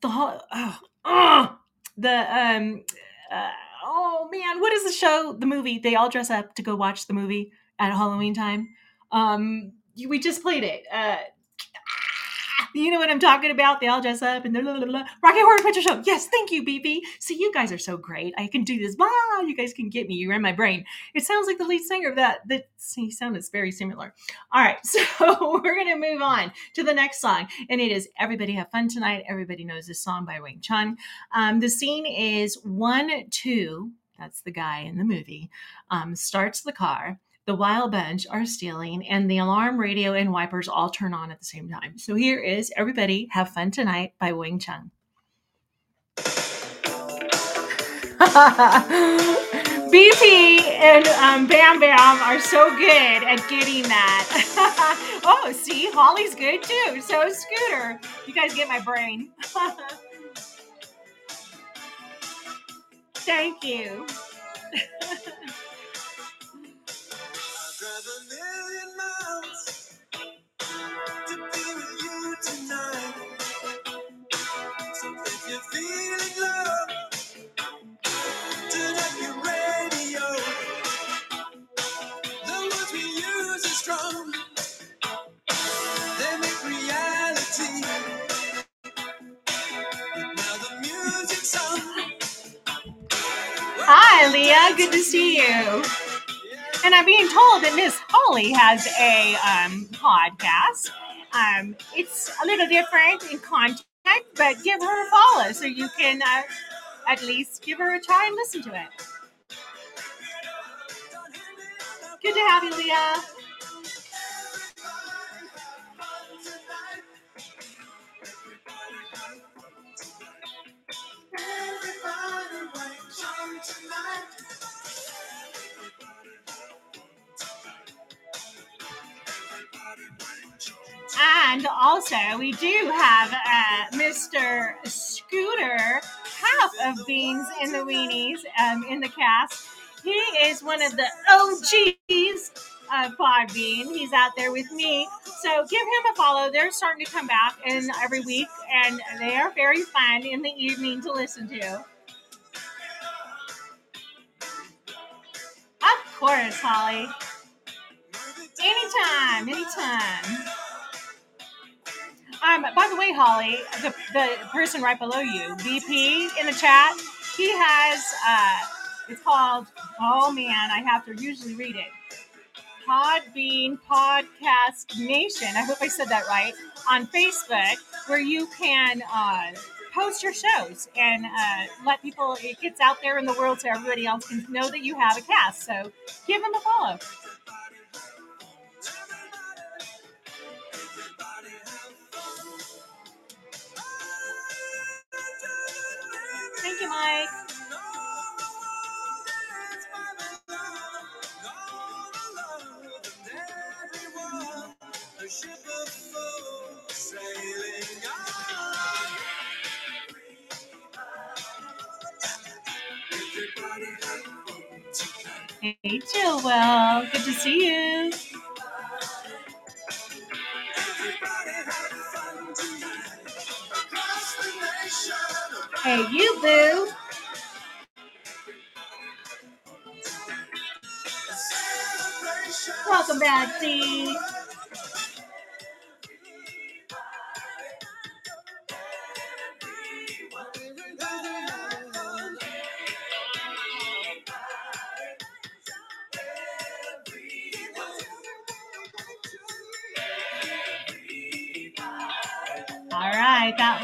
The ho- oh, ugh, the um uh, oh man, what is the show? The movie. They all dress up to go watch the movie at Halloween time. Um we just played it. Uh you know what I'm talking about? They all dress up and they're la, la, la. Rocky Horror Picture Show. Yes, thank you, BB. See, you guys are so great. I can do this. Wow, you guys can get me. You're in my brain. It sounds like the lead singer of that. That he sounded very similar. All right, so we're gonna move on to the next song, and it is "Everybody Have Fun Tonight." Everybody knows this song by Wang Chung. Um, the scene is one, two. That's the guy in the movie. Um, starts the car. The wild bunch are stealing, and the alarm, radio, and wipers all turn on at the same time. So here is "Everybody Have Fun Tonight" by Wang Chung. BP and um, Bam Bam are so good at getting that. oh, see, Holly's good too. So Scooter. You guys get my brain. Thank you. Tonight. So if you're feeling love, turn up your radio. The words we use are strong. They make reality. Now the music's on. Hi, Leah. Good to see you. And I'm being told that Miss Holly has a um, podcast. Um, it's a little different in content, but give her a follow so you can uh, at least give her a try and listen to it. Good to have you, Leah. Tonight. And also, we do have uh, Mr. Scooter, half of Beans in the Weenies, um, in the cast. He is one of the OGs of Podbean. He's out there with me. So give him a follow. They're starting to come back in every week, and they are very fun in the evening to listen to. Of course, Holly. Anytime, anytime. Um, by the way, Holly, the, the person right below you, VP in the chat, he has uh it's called oh man, I have to usually read it. Podbean Podcast Nation. I hope I said that right. On Facebook, where you can uh post your shows and uh, let people it gets out there in the world so everybody else can know that you have a cast. So give them a follow. Mike. Hey, Joel. Good to see you. Hey, you boo. Welcome back, Dee.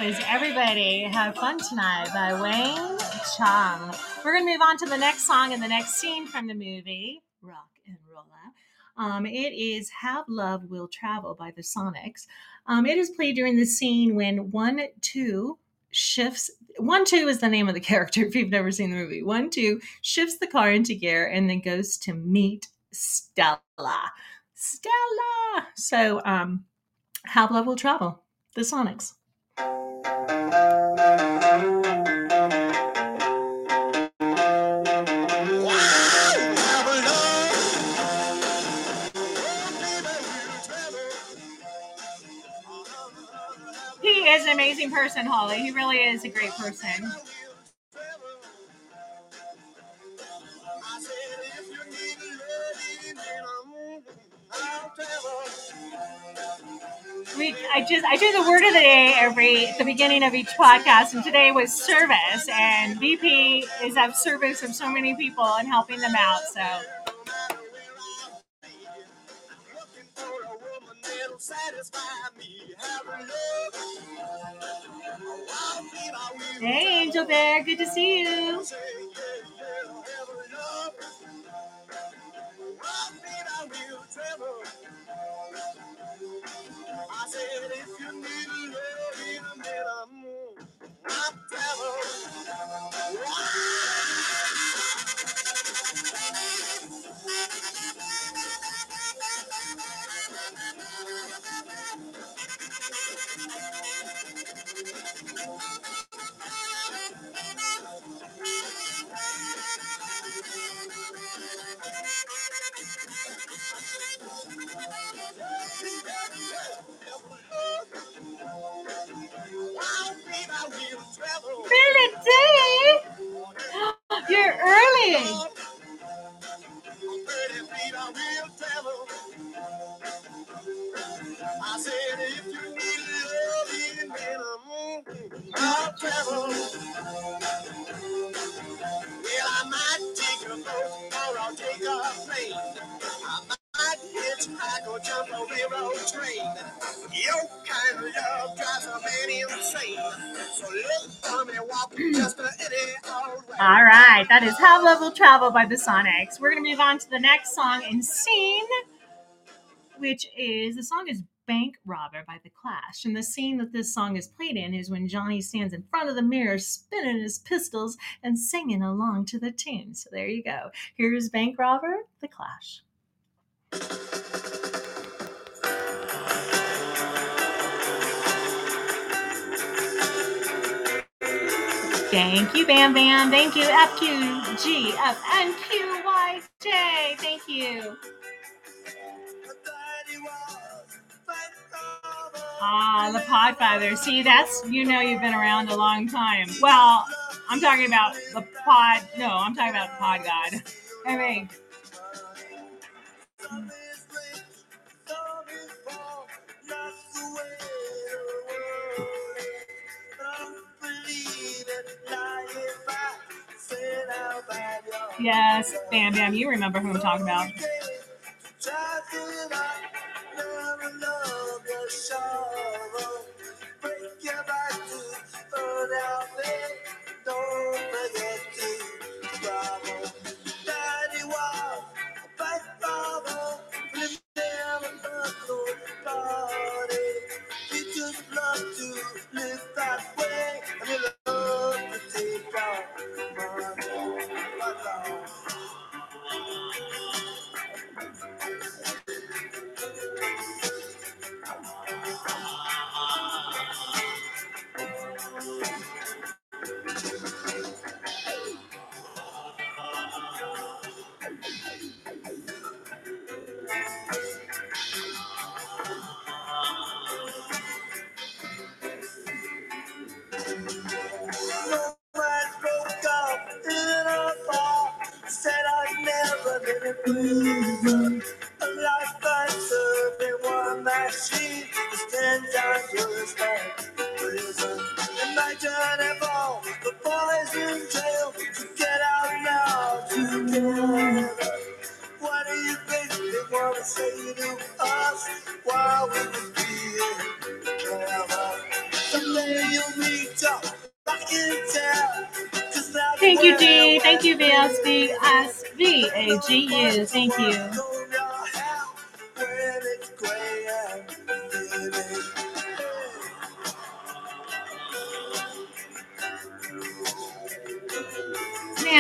Was Everybody Have Fun Tonight by Wang Chung. We're going to move on to the next song and the next scene from the movie, Rock and Rolla. Um, it is Have Love Will Travel by the Sonics. Um, it is played during the scene when one, two shifts. One, two is the name of the character if you've never seen the movie. One, two shifts the car into gear and then goes to meet Stella. Stella. So, um, Have Love Will Travel, the Sonics. He is an amazing person, Holly. He really is a great person. We, I just I do the word of the day every at the beginning of each podcast, and today was service. And VP is of service of so many people and helping them out. So hey, Angel Bear, good to see you. I said, if you need a love in a minute, I'm travel. Billy D, you're early. I will travel. I said, if you need love in minute, I'll travel. Well, I might take a boat or I'll take a plane. I might All right, that is Have Level Travel by the Sonics. We're going to move on to the next song and scene, which is the song is Bank Robber by The Clash. And the scene that this song is played in is when Johnny stands in front of the mirror spinning his pistols and singing along to the tune. So there you go. Here's Bank Robber, The Clash. Thank you, Bam Bam. Thank you, FQ, G, F, N, Q, Y, J. Thank you. Ah, the Podfather. See, that's, you know, you've been around a long time. Well, I'm talking about the pod. No, I'm talking about the pod god. I mean, yes, Bam Bam, you remember who I'm talking about.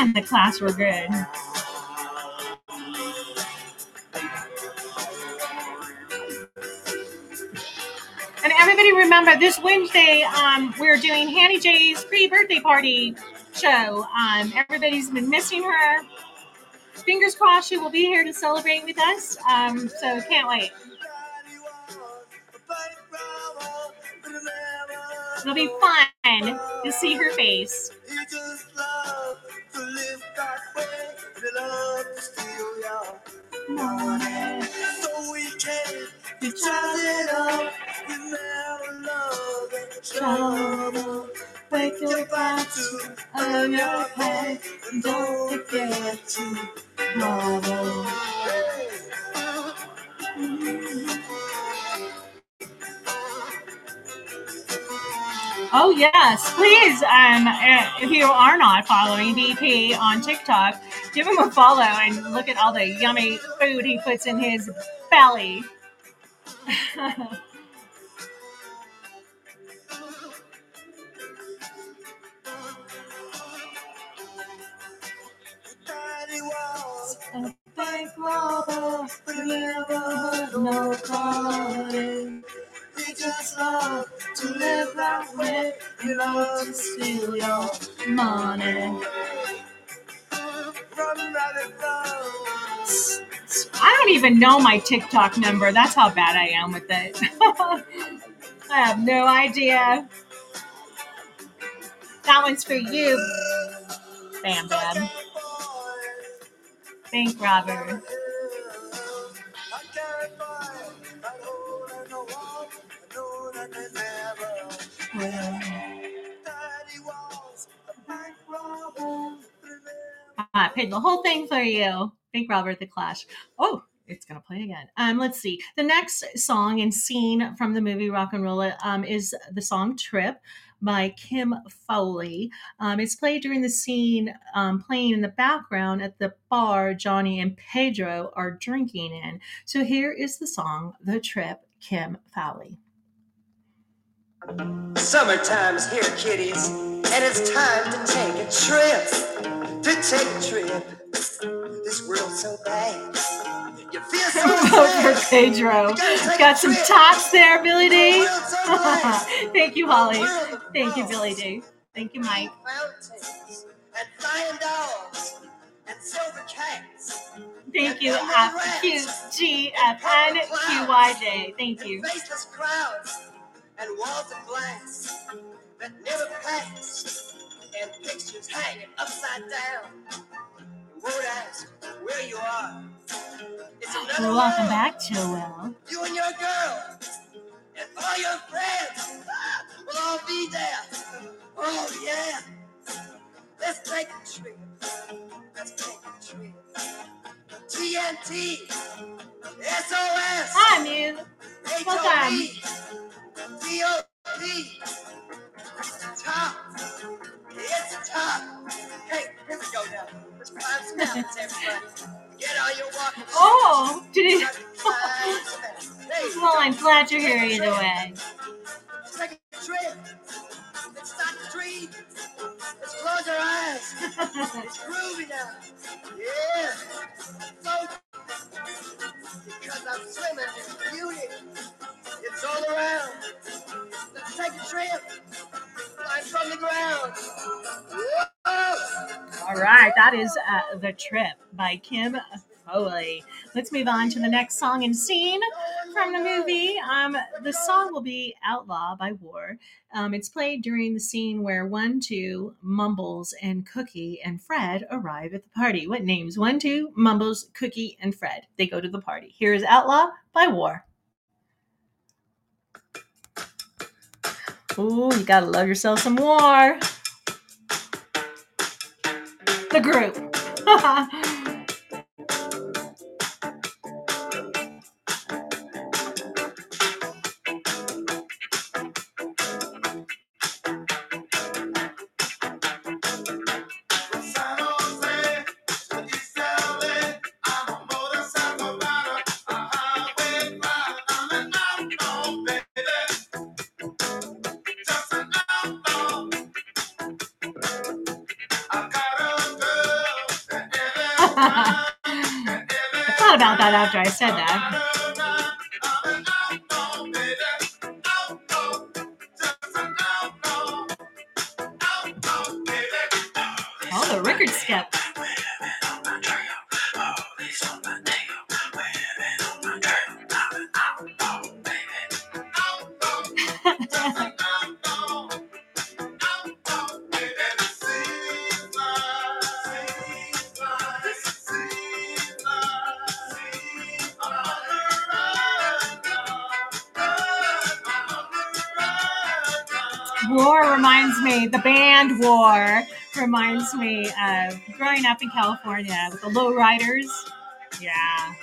Man, the Clash were good. And everybody remember this Wednesday, um, we're doing Hanny J's pre-birthday party show. Um, everybody's been missing her. Fingers crossed she will be here to celebrate with us. Um, so can't wait. It'll be fun to see her face. He just loved to live that way. He loved to steal your money. So we to jazz it up. We never loved any trouble. Wake Get back to earn your pay. And don't forget to marvel. Oh yes, please. Um, uh, if you are not following BP on TikTok, give him a follow and look at all the yummy food he puts in his belly. loved to steal your money. I don't even know my TikTok number. That's how bad I am with it. I have no idea. That one's for you, Bam Bam. Bank robber. I paid the whole thing for you. Bank Robber the Clash. Oh, it's gonna play again. Um, let's see. The next song and scene from the movie Rock and Roll um, is the song "Trip" by Kim Fowley. Um, it's played during the scene um, playing in the background at the bar Johnny and Pedro are drinking in. So here is the song "The Trip." Kim Fowley. Summertime's here, kiddies, and it's time to take a trip. To take a trip. This world's so bad. You feel so Vote for. Pedro. Got some tops there, Billy D. Thank you, Holly. Thank you, Billy D. Thank you, Mike. And flying dogs and silver cats. Thank you, F Q G F N Q Y J. Thank you. Faceless crowds and walls of glass that never pass. And pictures hanging upside down. You won't ask where you are. It's another Welcome world. back, Joel. You and your girl and all your friends ah, will all be there. Oh yeah. Let's take a trip. Let's take a trip. TNT. SOS. Hi, Mew. Welcome. T-O-P. It's top. Here we go now. Oh, did it? Well, I'm glad you're here either way. A dream. Close our eyes. It's groovy now. Yeah. That is uh, The Trip by Kim Fowley. Let's move on to the next song and scene from the movie. Um, the song will be Outlaw by War. Um, it's played during the scene where One, Two, Mumbles, and Cookie and Fred arrive at the party. What names? One, Two, Mumbles, Cookie, and Fred. They go to the party. Here is Outlaw by War. Ooh, you gotta love yourself some war. The group. California with the Low Riders. Yeah.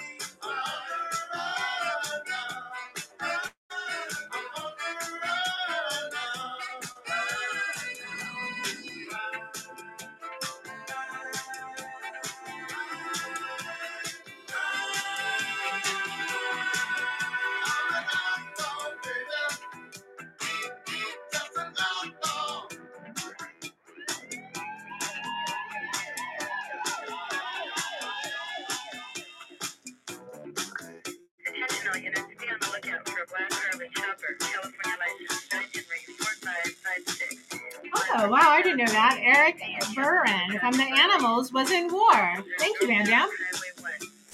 From the Animals was in War. Thank you, Van Dam. Highway 1.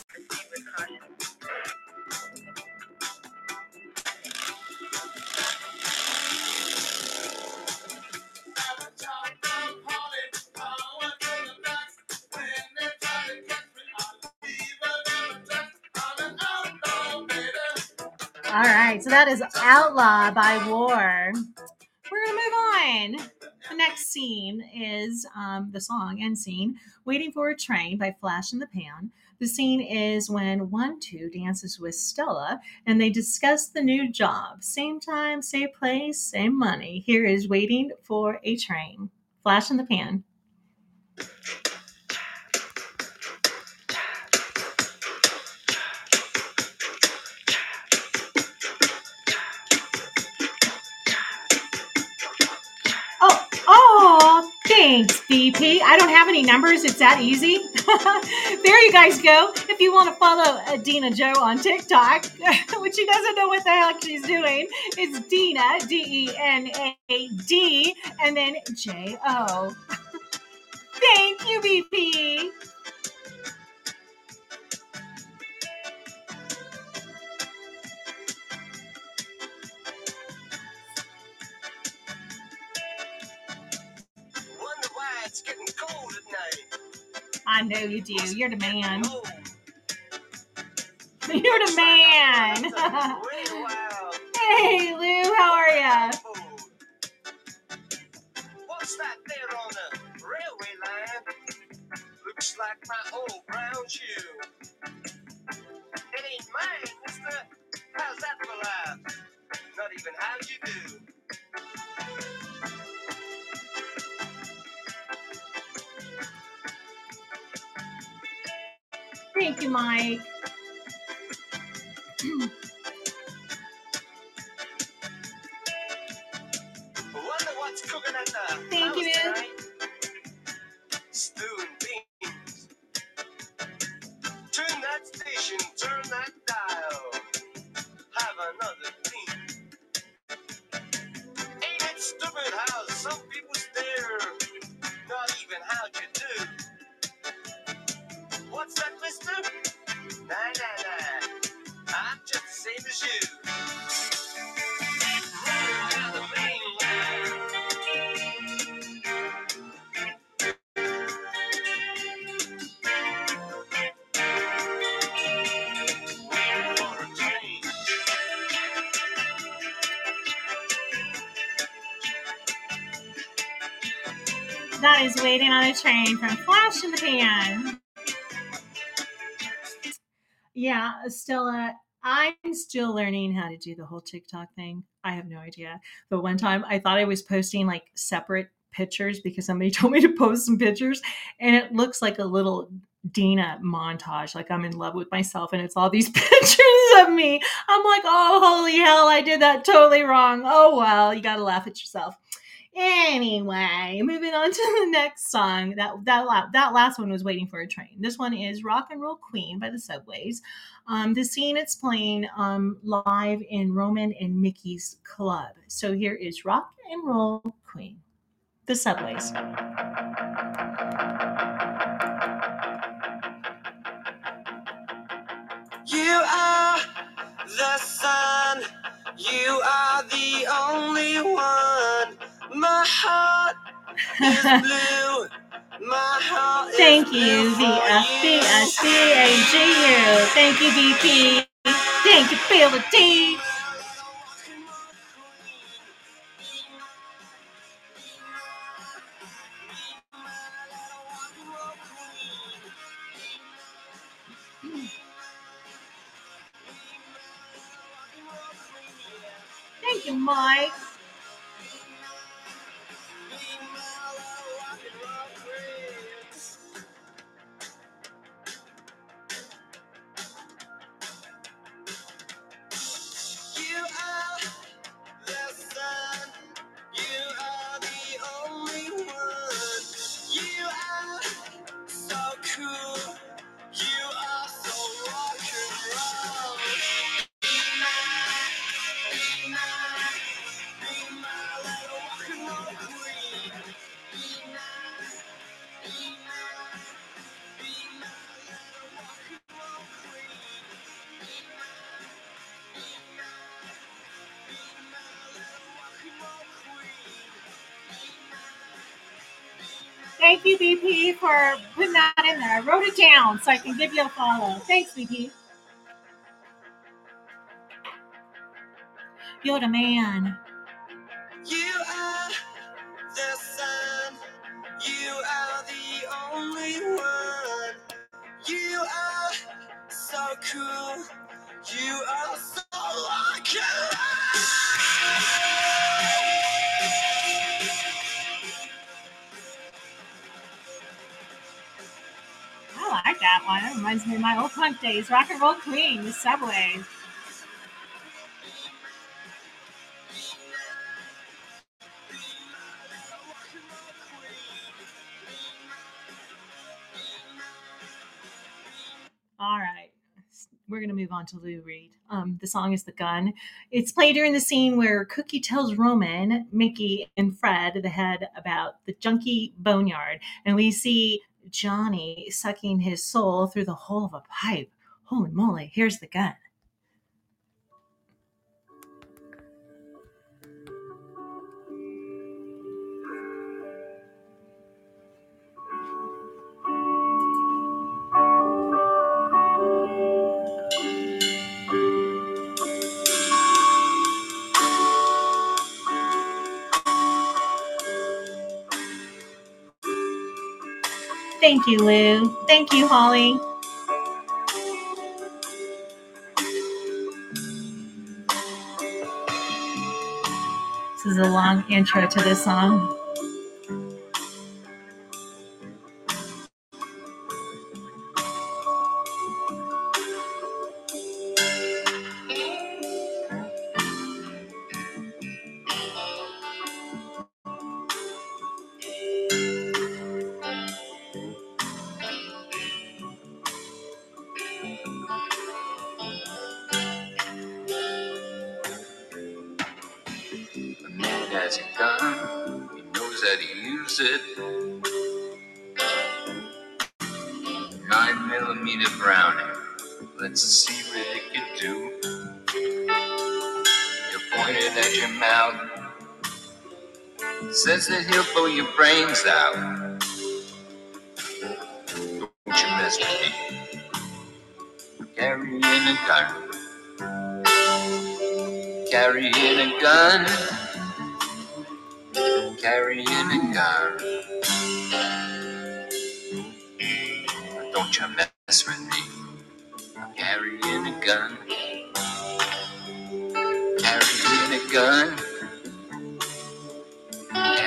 Proceed with caution. All right, so that is Outlaw by War. We're going to move on. Next scene is um, the song and scene Waiting for a Train by Flash in the Pan. The scene is when One Two dances with Stella and they discuss the new job. Same time, same place, same money. Here is Waiting for a Train. Flash in the Pan. Thanks, BP. I don't have any numbers. It's that easy. there you guys go. If you want to follow uh, Dena Jo on TikTok, which she doesn't know what the heck she's doing, it's Dena, D E N A D, and then J O. Thank you, BP. I know you do. You're the man. You're the man. hey, Lou, how are ya? Thank is waiting on a train from Flash in the Pan. Yeah, Stella, I'm still learning how to do the whole TikTok thing. I have no idea. But one time I thought I was posting like separate pictures because somebody told me to post some pictures and it looks like a little Dena montage. Like I'm in love with myself and it's all these pictures of me. I'm like, oh, holy hell, I did that totally wrong. Oh, well, you got to laugh at yourself. Anyway, moving on to the next song. That that that last one was "Waiting for a Train." This one is "Rock and Roll Queen" by the Subways. Um, the scene it's playing um, live in Roman and Mickey's club. So here is "Rock and Roll Queen," the Subways. You are the sun. You are the only one. My heart is blue. My heart Thank you. VFBSCAGU. Thank you, VP. Thank you, Feel you, VP, for putting that in there. I wrote it down so I can give you a follow. Thanks, VP. You're the man. You are the sun. You are the only one. You are so cool. You are so rock that one. It reminds me of my old punk days. Rock and roll queen, the subway. All right. We're going to move on to Lou Reed. Um, the song is The Gun. It's played during the scene where Cookie tells Roman, Mickey, and Fred, the head, about the junkie boneyard. And we see Johnny sucking his soul through the hole of a pipe. Holy moly, here's the gun. Thank you, Lou. Thank you, Holly. This is a long intro to this song.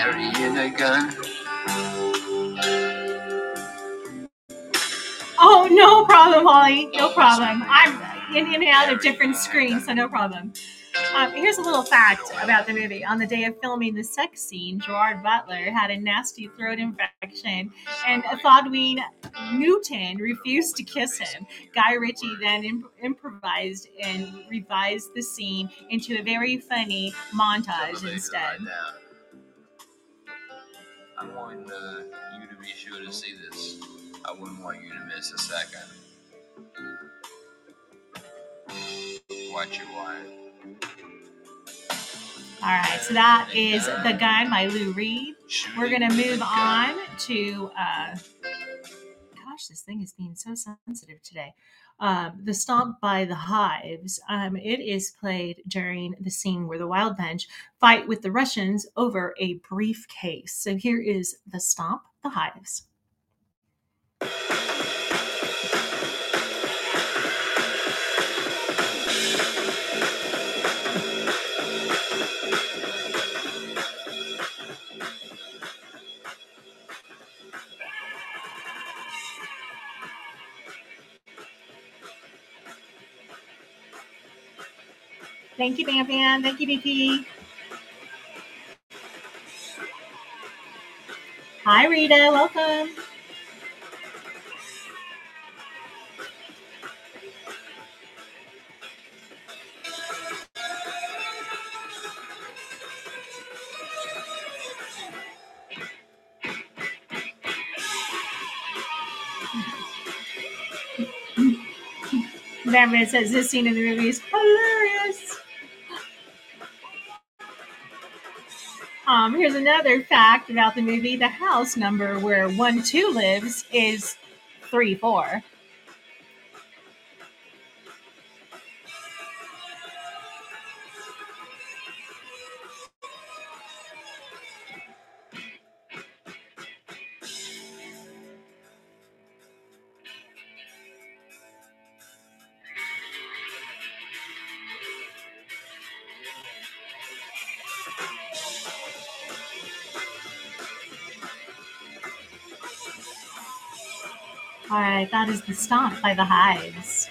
Carrying a gun. Oh, no problem, Holly. No problem. I'm in and out of different screens, so no problem. Um, here's a little fact about the movie. On the day of filming the sex scene, Gerard Butler had a nasty throat infection, and Thandiwe Newton refused to kiss him. Guy Ritchie then imp- improvised and revised the scene into a very funny montage instead. Could write down. I want uh, you to be sure to see this. I wouldn't want you to miss a second. Watch your wife. All right, so that is The Gun by Lou Reed. We're going to move on to, uh, gosh, this thing is being so sensitive today. Um, the Stomp by the Hives. Um, it is played during the scene where the Wild Bunch fight with the Russians over a briefcase. So here is The Stomp the Hives. Thank you, Bam Bam. Thank you, Vicky. Hi, Rita. Welcome. Bam says this scene in the movie is hilarious. Um, here's another fact about the movie. The house number where one two lives is three four. That is the stomp by the hives.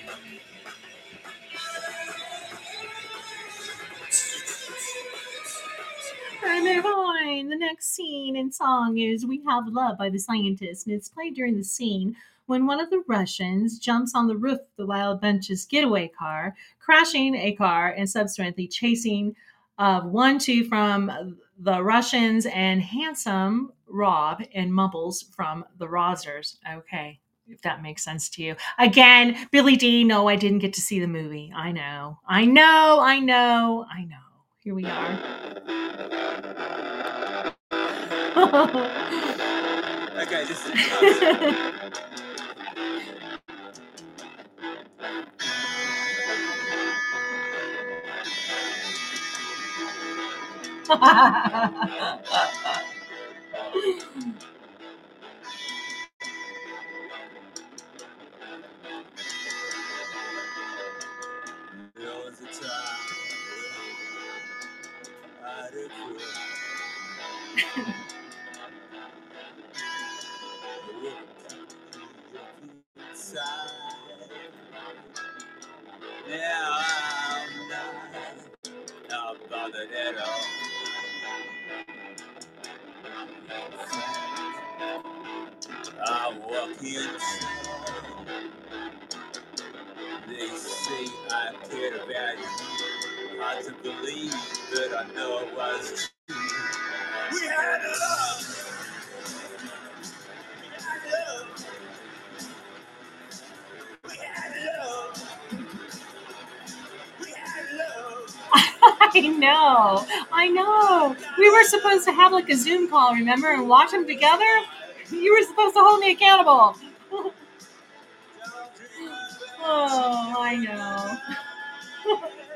And move on. The next scene and song is We Have Love by the Scientists, and it's played during the scene when one of the Russians jumps on the roof of the Wild Bunch's getaway car, crashing a car and subsequently chasing uh, one two from the Russians and handsome Rob and Mumbles from the Rosers. Okay, if that makes sense to you. Again, Billy D. No, I didn't get to see the movie. I know, I know, I know, I know. Here we are. Okay, this is. There Now I'm not, not bothered at all. I walk inside. They say I care about you. Hard to believe, but I know it was true. We had love. Love. I know, I know. We were supposed to have like a Zoom call, remember, and watch them together. You were supposed to hold me accountable. Oh, I know.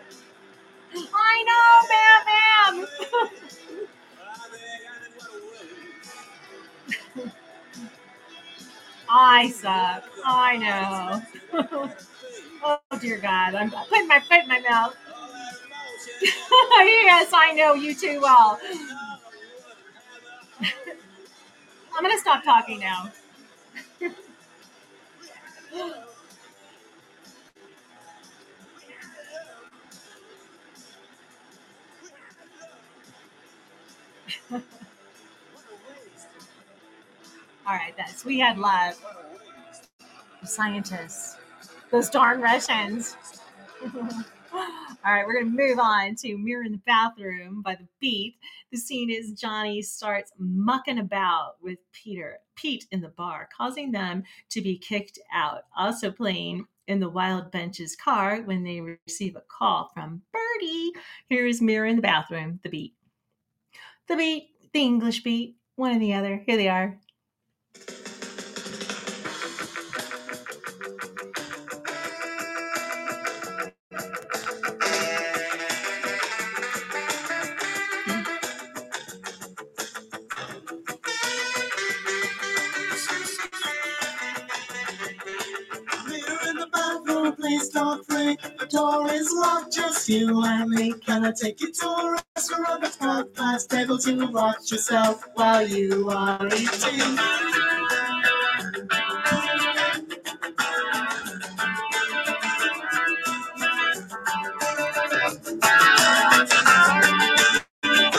I know, Bam Bam. I suck. I know. oh dear God, I'm putting my foot in my mouth. yes, I know you too well. I'm gonna stop talking now. All right, that's we had love. The scientists, those darn Russians. All right, we're going to move on to Mirror in the Bathroom by the Beat. The scene is Johnny starts mucking about with Peter, Pete in the bar, causing them to be kicked out. Also playing in the Wild Bunch's car when they receive a call from Birdie. Here is Mirror in the Bathroom, the Beat. The Beat, the English Beat, one or the other. Here they are. Door is locked, just you and me. Can I take you to a restaurant that's got past table to watch yourself while you are eating?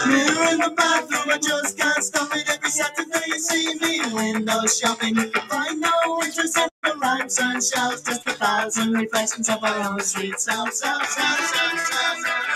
Mirror in the bathroom, I just can't stop it. Every Saturday you see me window shopping. Find no interest in the rhymes and shouts. Just a thousand reflections of our own sweet self, self, self, self, self, self.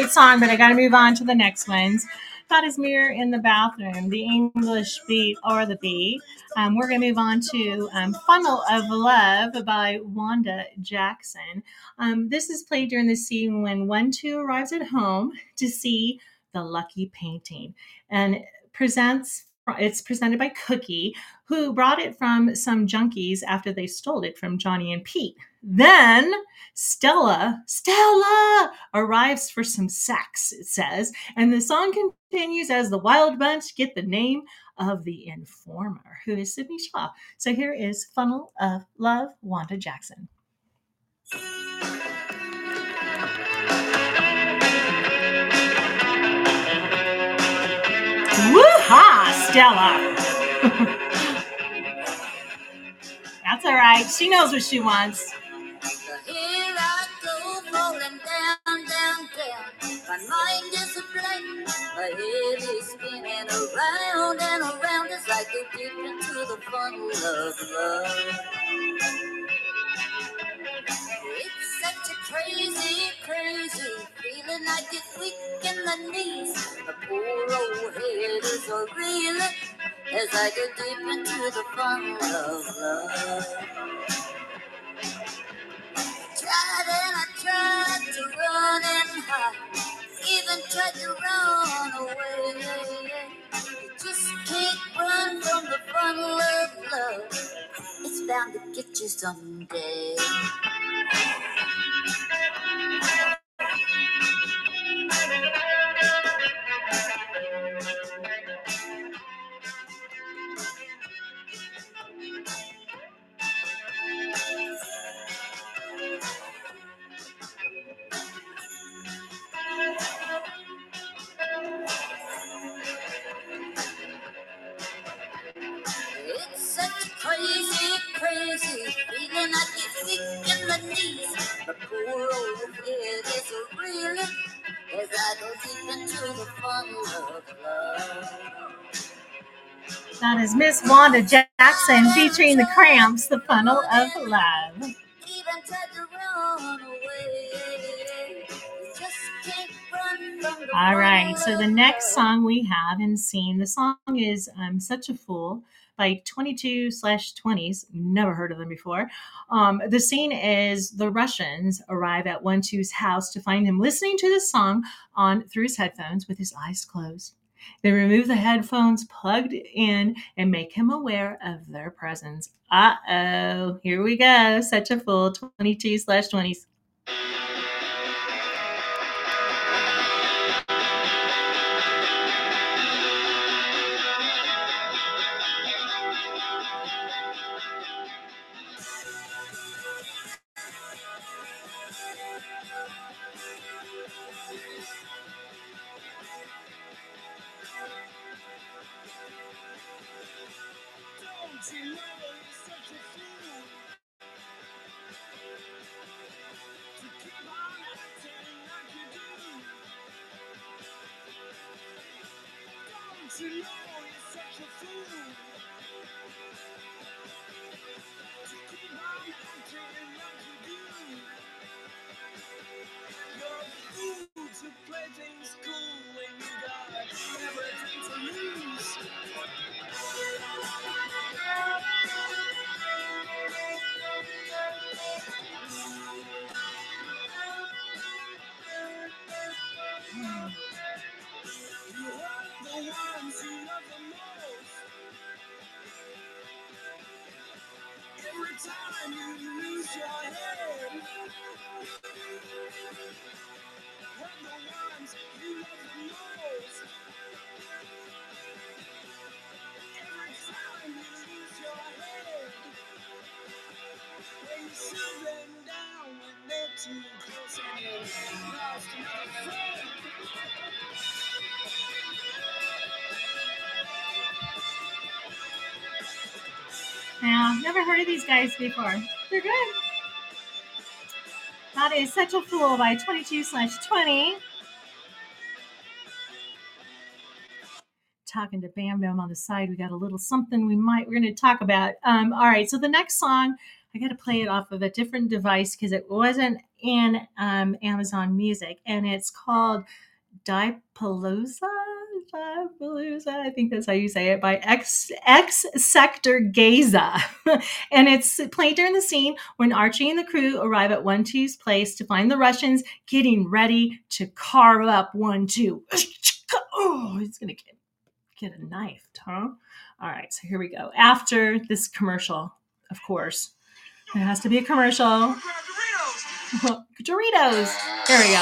Great song, but I got to move on to the next ones. That is Mirror in the Bathroom, the English beat or the beat. Um, we're going to move on to um, Funnel of Love by Wanda Jackson. Um, this is played during the scene when One Two arrives at home to see the lucky painting and presents. It's presented by Cookie, who brought it from some junkies after they stole it from Johnny and Pete. Then Stella, Stella arrives for some sex, it says, and the song continues as the Wild Bunch get the name of the informer, who is Sydney Shaw. So here is Funnel of Love, Wanda Jackson. Woo-ha, Stella! That's all right. She knows what she wants. My head is spinning around and around. It's like a dip into the funnel of love. It's such a crazy, crazy feeling. I get weak in the knees. The poor old head is a reeling as I go deep into the funnel of love. Tried and I tried to run and hide, even tried to run away. You just can't run from the funnel of love. It's bound to get you someday. It's I get weak in the knees. The poor old head is a reeling as I go deep into the funnel of love. That is Miss Wanda Jackson featuring the Cramps, The Funnel of Love. Even tried to run away. Just can't run from the All right, so the next song we have in scene, the song is um, Such a Fool by 22 slash 20s. Never heard of them before. Um, the scene is the Russians arrive at One Two's house to find him listening to the song on through his headphones with his eyes closed. They remove the headphones plugged in and make him aware of their presence. Uh oh, here we go. Such a fool, 22 slash 20s. Never heard of these guys before. They're good. That is Such a Fool by 22 slash 20. Talking to Bam Bam on the side, we got a little something we might, we're going to talk about. Um, all right, so the next song, I got to play it off of a different device because it wasn't in um, Amazon Music, and it's called Dipalooza. I think that's how you say it, by X X Sector Gaza. and it's played during the scene when Archie and the crew arrive at One Two's place to find the Russians getting ready to carve up One Two. Oh, he's gonna get get a knife, huh? All right, so here we go. After this commercial, of course, there has to be a commercial. Doritos. There we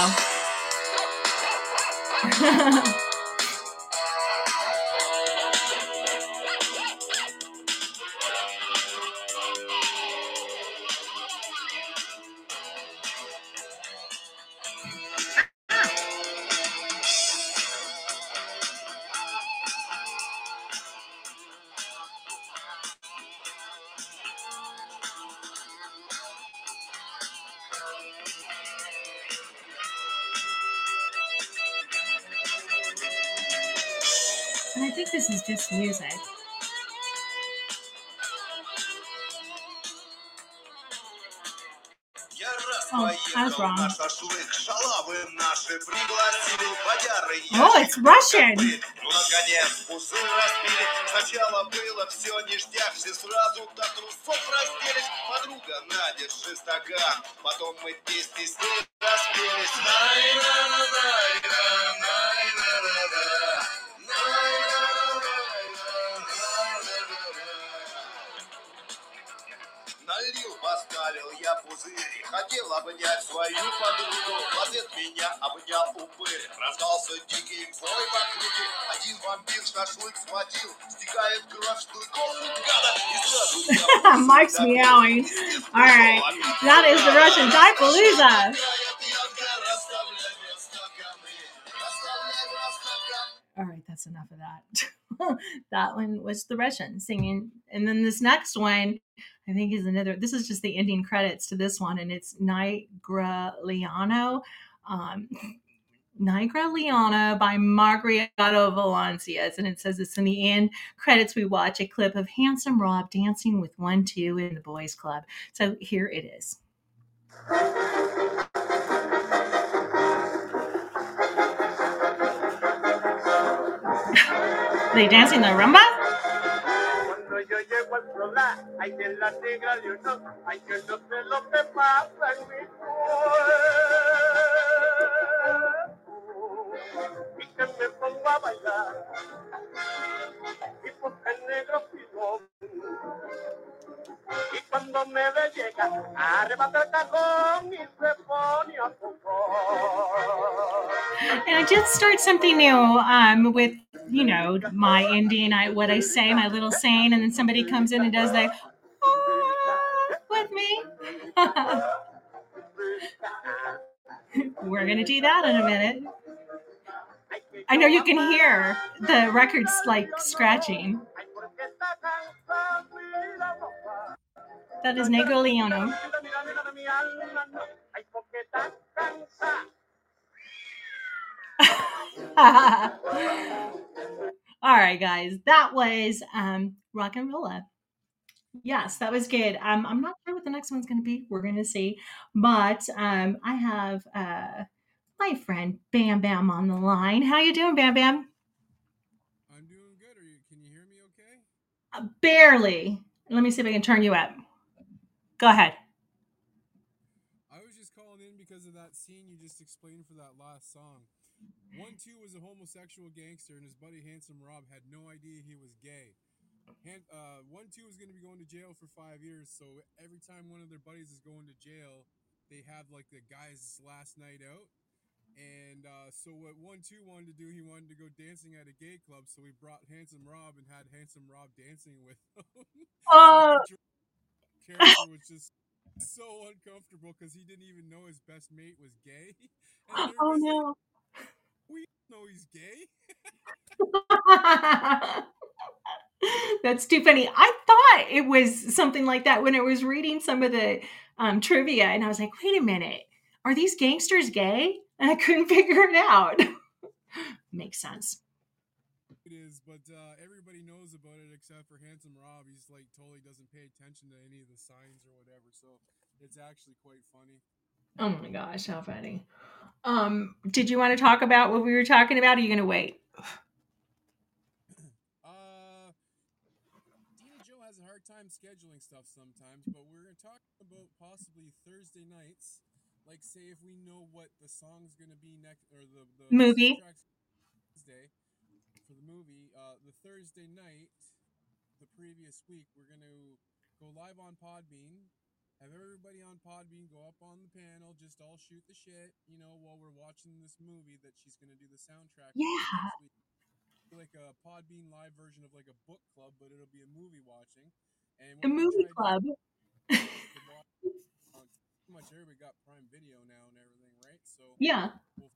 go. this is just music. Oh, Oh, it's Russian. пузырь Хотел обнять свою подругу В ответ меня обнял упырь Раздался дикий бой в округе Один вампир шашлык схватил Стекает кровь штыков у гада И сразу я Mike's meowing. All right, that is the Russian Dipalooza. All right, that's enough of that. that one was the Russian singing. And then this next one, I think is another, this is just the ending credits to this one, and it's Night Graliano. Um, Nigra Leona by Margaretto Valencias. And it says this in the end credits. We watch a clip of Handsome Rob dancing with one, two in the boys' club. So here it is. they dancing the rumba? Yo llego al solar, que la negra que no sé lo que pasa en mi cuerpo. Y que me pongo a bailar. Y porque el negro. Y cuando me ve llega, arrebata el cajón y se pone a. And I just start something new um, with, you know, my Indian, I, what I say, my little saying, and then somebody comes in and does like, "Ah," with me. We're to do that in a minute. I know you can hear the records like scratching. That is Negro Leono. All right, guys, that was um, RocknRolla. Yes, that was good. Um, I'm not sure what the next one's going to be. We're going to see. But um, I have uh, my friend Bam Bam on the line. How you doing, Bam Bam? I'm doing good. Are you? Can you hear me? Okay. Uh, barely. Let me see if I can turn you up. Go ahead. I was just calling in because of that scene you just explained for that last song. One two was a homosexual gangster, and his buddy Handsome Rob had no idea he was gay. Uh, one two was going to be going to jail for five years, so every time one of their buddies is going to jail, they have like the guy's last night out. And uh, so what one two wanted to do, he wanted to go dancing at a gay club, so he brought Handsome Rob and had Handsome Rob dancing with him. Oh. Character was just so uncomfortable because he didn't even know his best mate was gay. Oh no. like, we know he's gay. That's too funny. I thought it was something like that when I was reading some of the um, trivia, and I was like, wait a minute, are these gangsters gay? And I couldn't figure it out. Makes sense. It is, but uh, everybody knows about it except for Handsome Rob. He's like totally doesn't pay attention to any of the signs or whatever, so it's actually quite funny. Oh my gosh, how funny. Um, did you want to talk about what we were talking about? Or are you going to wait? Uh, Dena Jo has a hard time scheduling stuff sometimes, but we're going to talk about possibly Thursday nights. Like, say if we know what the song's gonna be next, or the the Movie. for the movie. Uh, the Thursday night, the previous week, we're gonna go live on Podbean. Have everybody on Podbean go up on the panel, just all shoot the shit, you know, while we're watching this movie that she's gonna do the soundtrack. Yeah. like a Podbean live version of like a book club, but it'll be a movie watching. And The movie club. pretty much everybody got Prime Video now and everything, right? So Yeah. we'll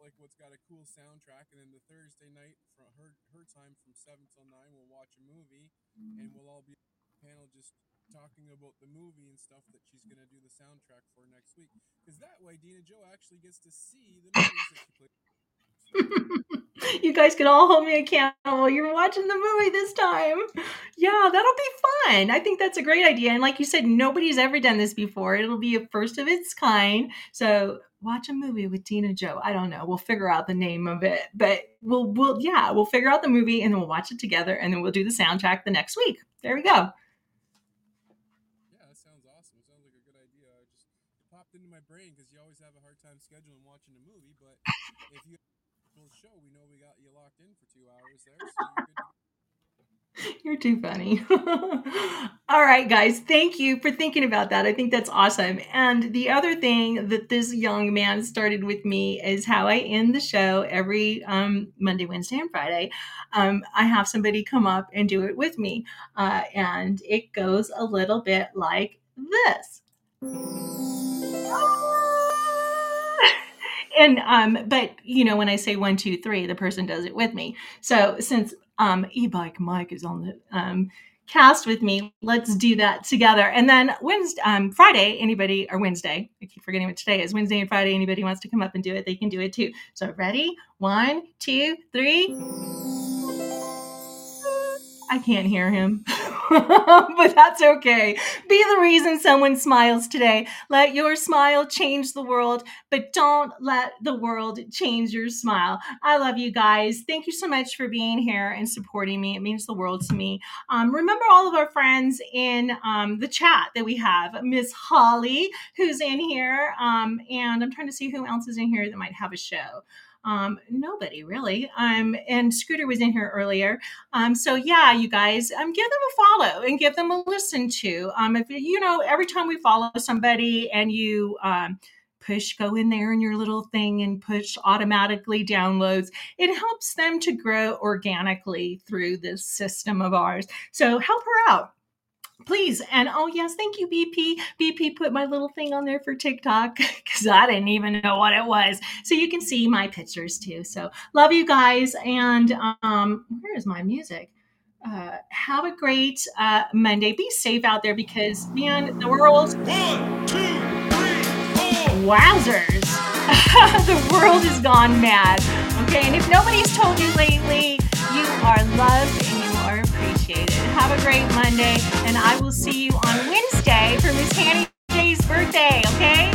like what's got a cool soundtrack, and then the Thursday night from her her time from seven till nine, we'll watch a movie, and mm. we'll all be panel just talking about the movie and stuff that she's gonna do the soundtrack for next week. Because that way, Dena Jo actually gets to see the movies that she you guys can all hold me accountable. You're watching the movie this time. Yeah, that'll be fun. I think that's a great idea. And like you said, nobody's ever done this before. It'll be a first of its kind. So watch a movie with Dena Jo. I don't know. We'll figure out the name of it, but we'll we'll yeah, we'll figure out the movie and then we'll watch it together and then we'll do the soundtrack the next week. There we go. Yeah, that sounds awesome. It sounds like a good idea. I just it popped into my brain because you always have a hard time scheduling watching a movie, but if you show, we know we got you locked in for two hours there, so you're. You're too funny. All right, guys, thank you for thinking about that. I think that's awesome. And the other thing that this young man started with me is how I end the show every um, Monday, Wednesday, and Friday. Um, I have somebody come up and do it with me. Uh, and it goes a little bit like this. and um but you know when i say one two three the person does it with me so since um e-bike mike is on the um cast with me. Let's do that together. And then Wednesday, um, Friday, anybody or Wednesday, I keep forgetting what today is. Wednesday and Friday, anybody wants to come up and do it, they can do it too. So ready? One, two, three. I can't hear him, but that's okay. Be the reason someone smiles today. Let your smile change the world, but don't let the world change your smile. I love you guys. Thank you so much for being here and supporting me. It means the world to me. Um, remember all of our friends in um, the chat that we have Miss Holly, who's in here, um, and I'm trying to see who else is in here that might have a show. Um, nobody really. Um, and Scooter was in here earlier. Um, so yeah, you guys, um, give them a follow and give them a listen to. Um, if you know, every time we follow somebody and you um, push go in there in your little thing and push automatically downloads, it helps them to grow organically through this system of ours. So help her out please and oh yes thank you bp bp put my little thing on there for tiktok because i didn't even know what it was. So you can see my pictures too. So love you guys and um where is my music? Uh, have a great uh, monday. Be safe out there because man the world One, two, three, four. wowzers! The world has gone mad. Okay and if nobody's told you lately you are loved have a great monday and i will see you on wednesday for miss hanny jay's birthday okay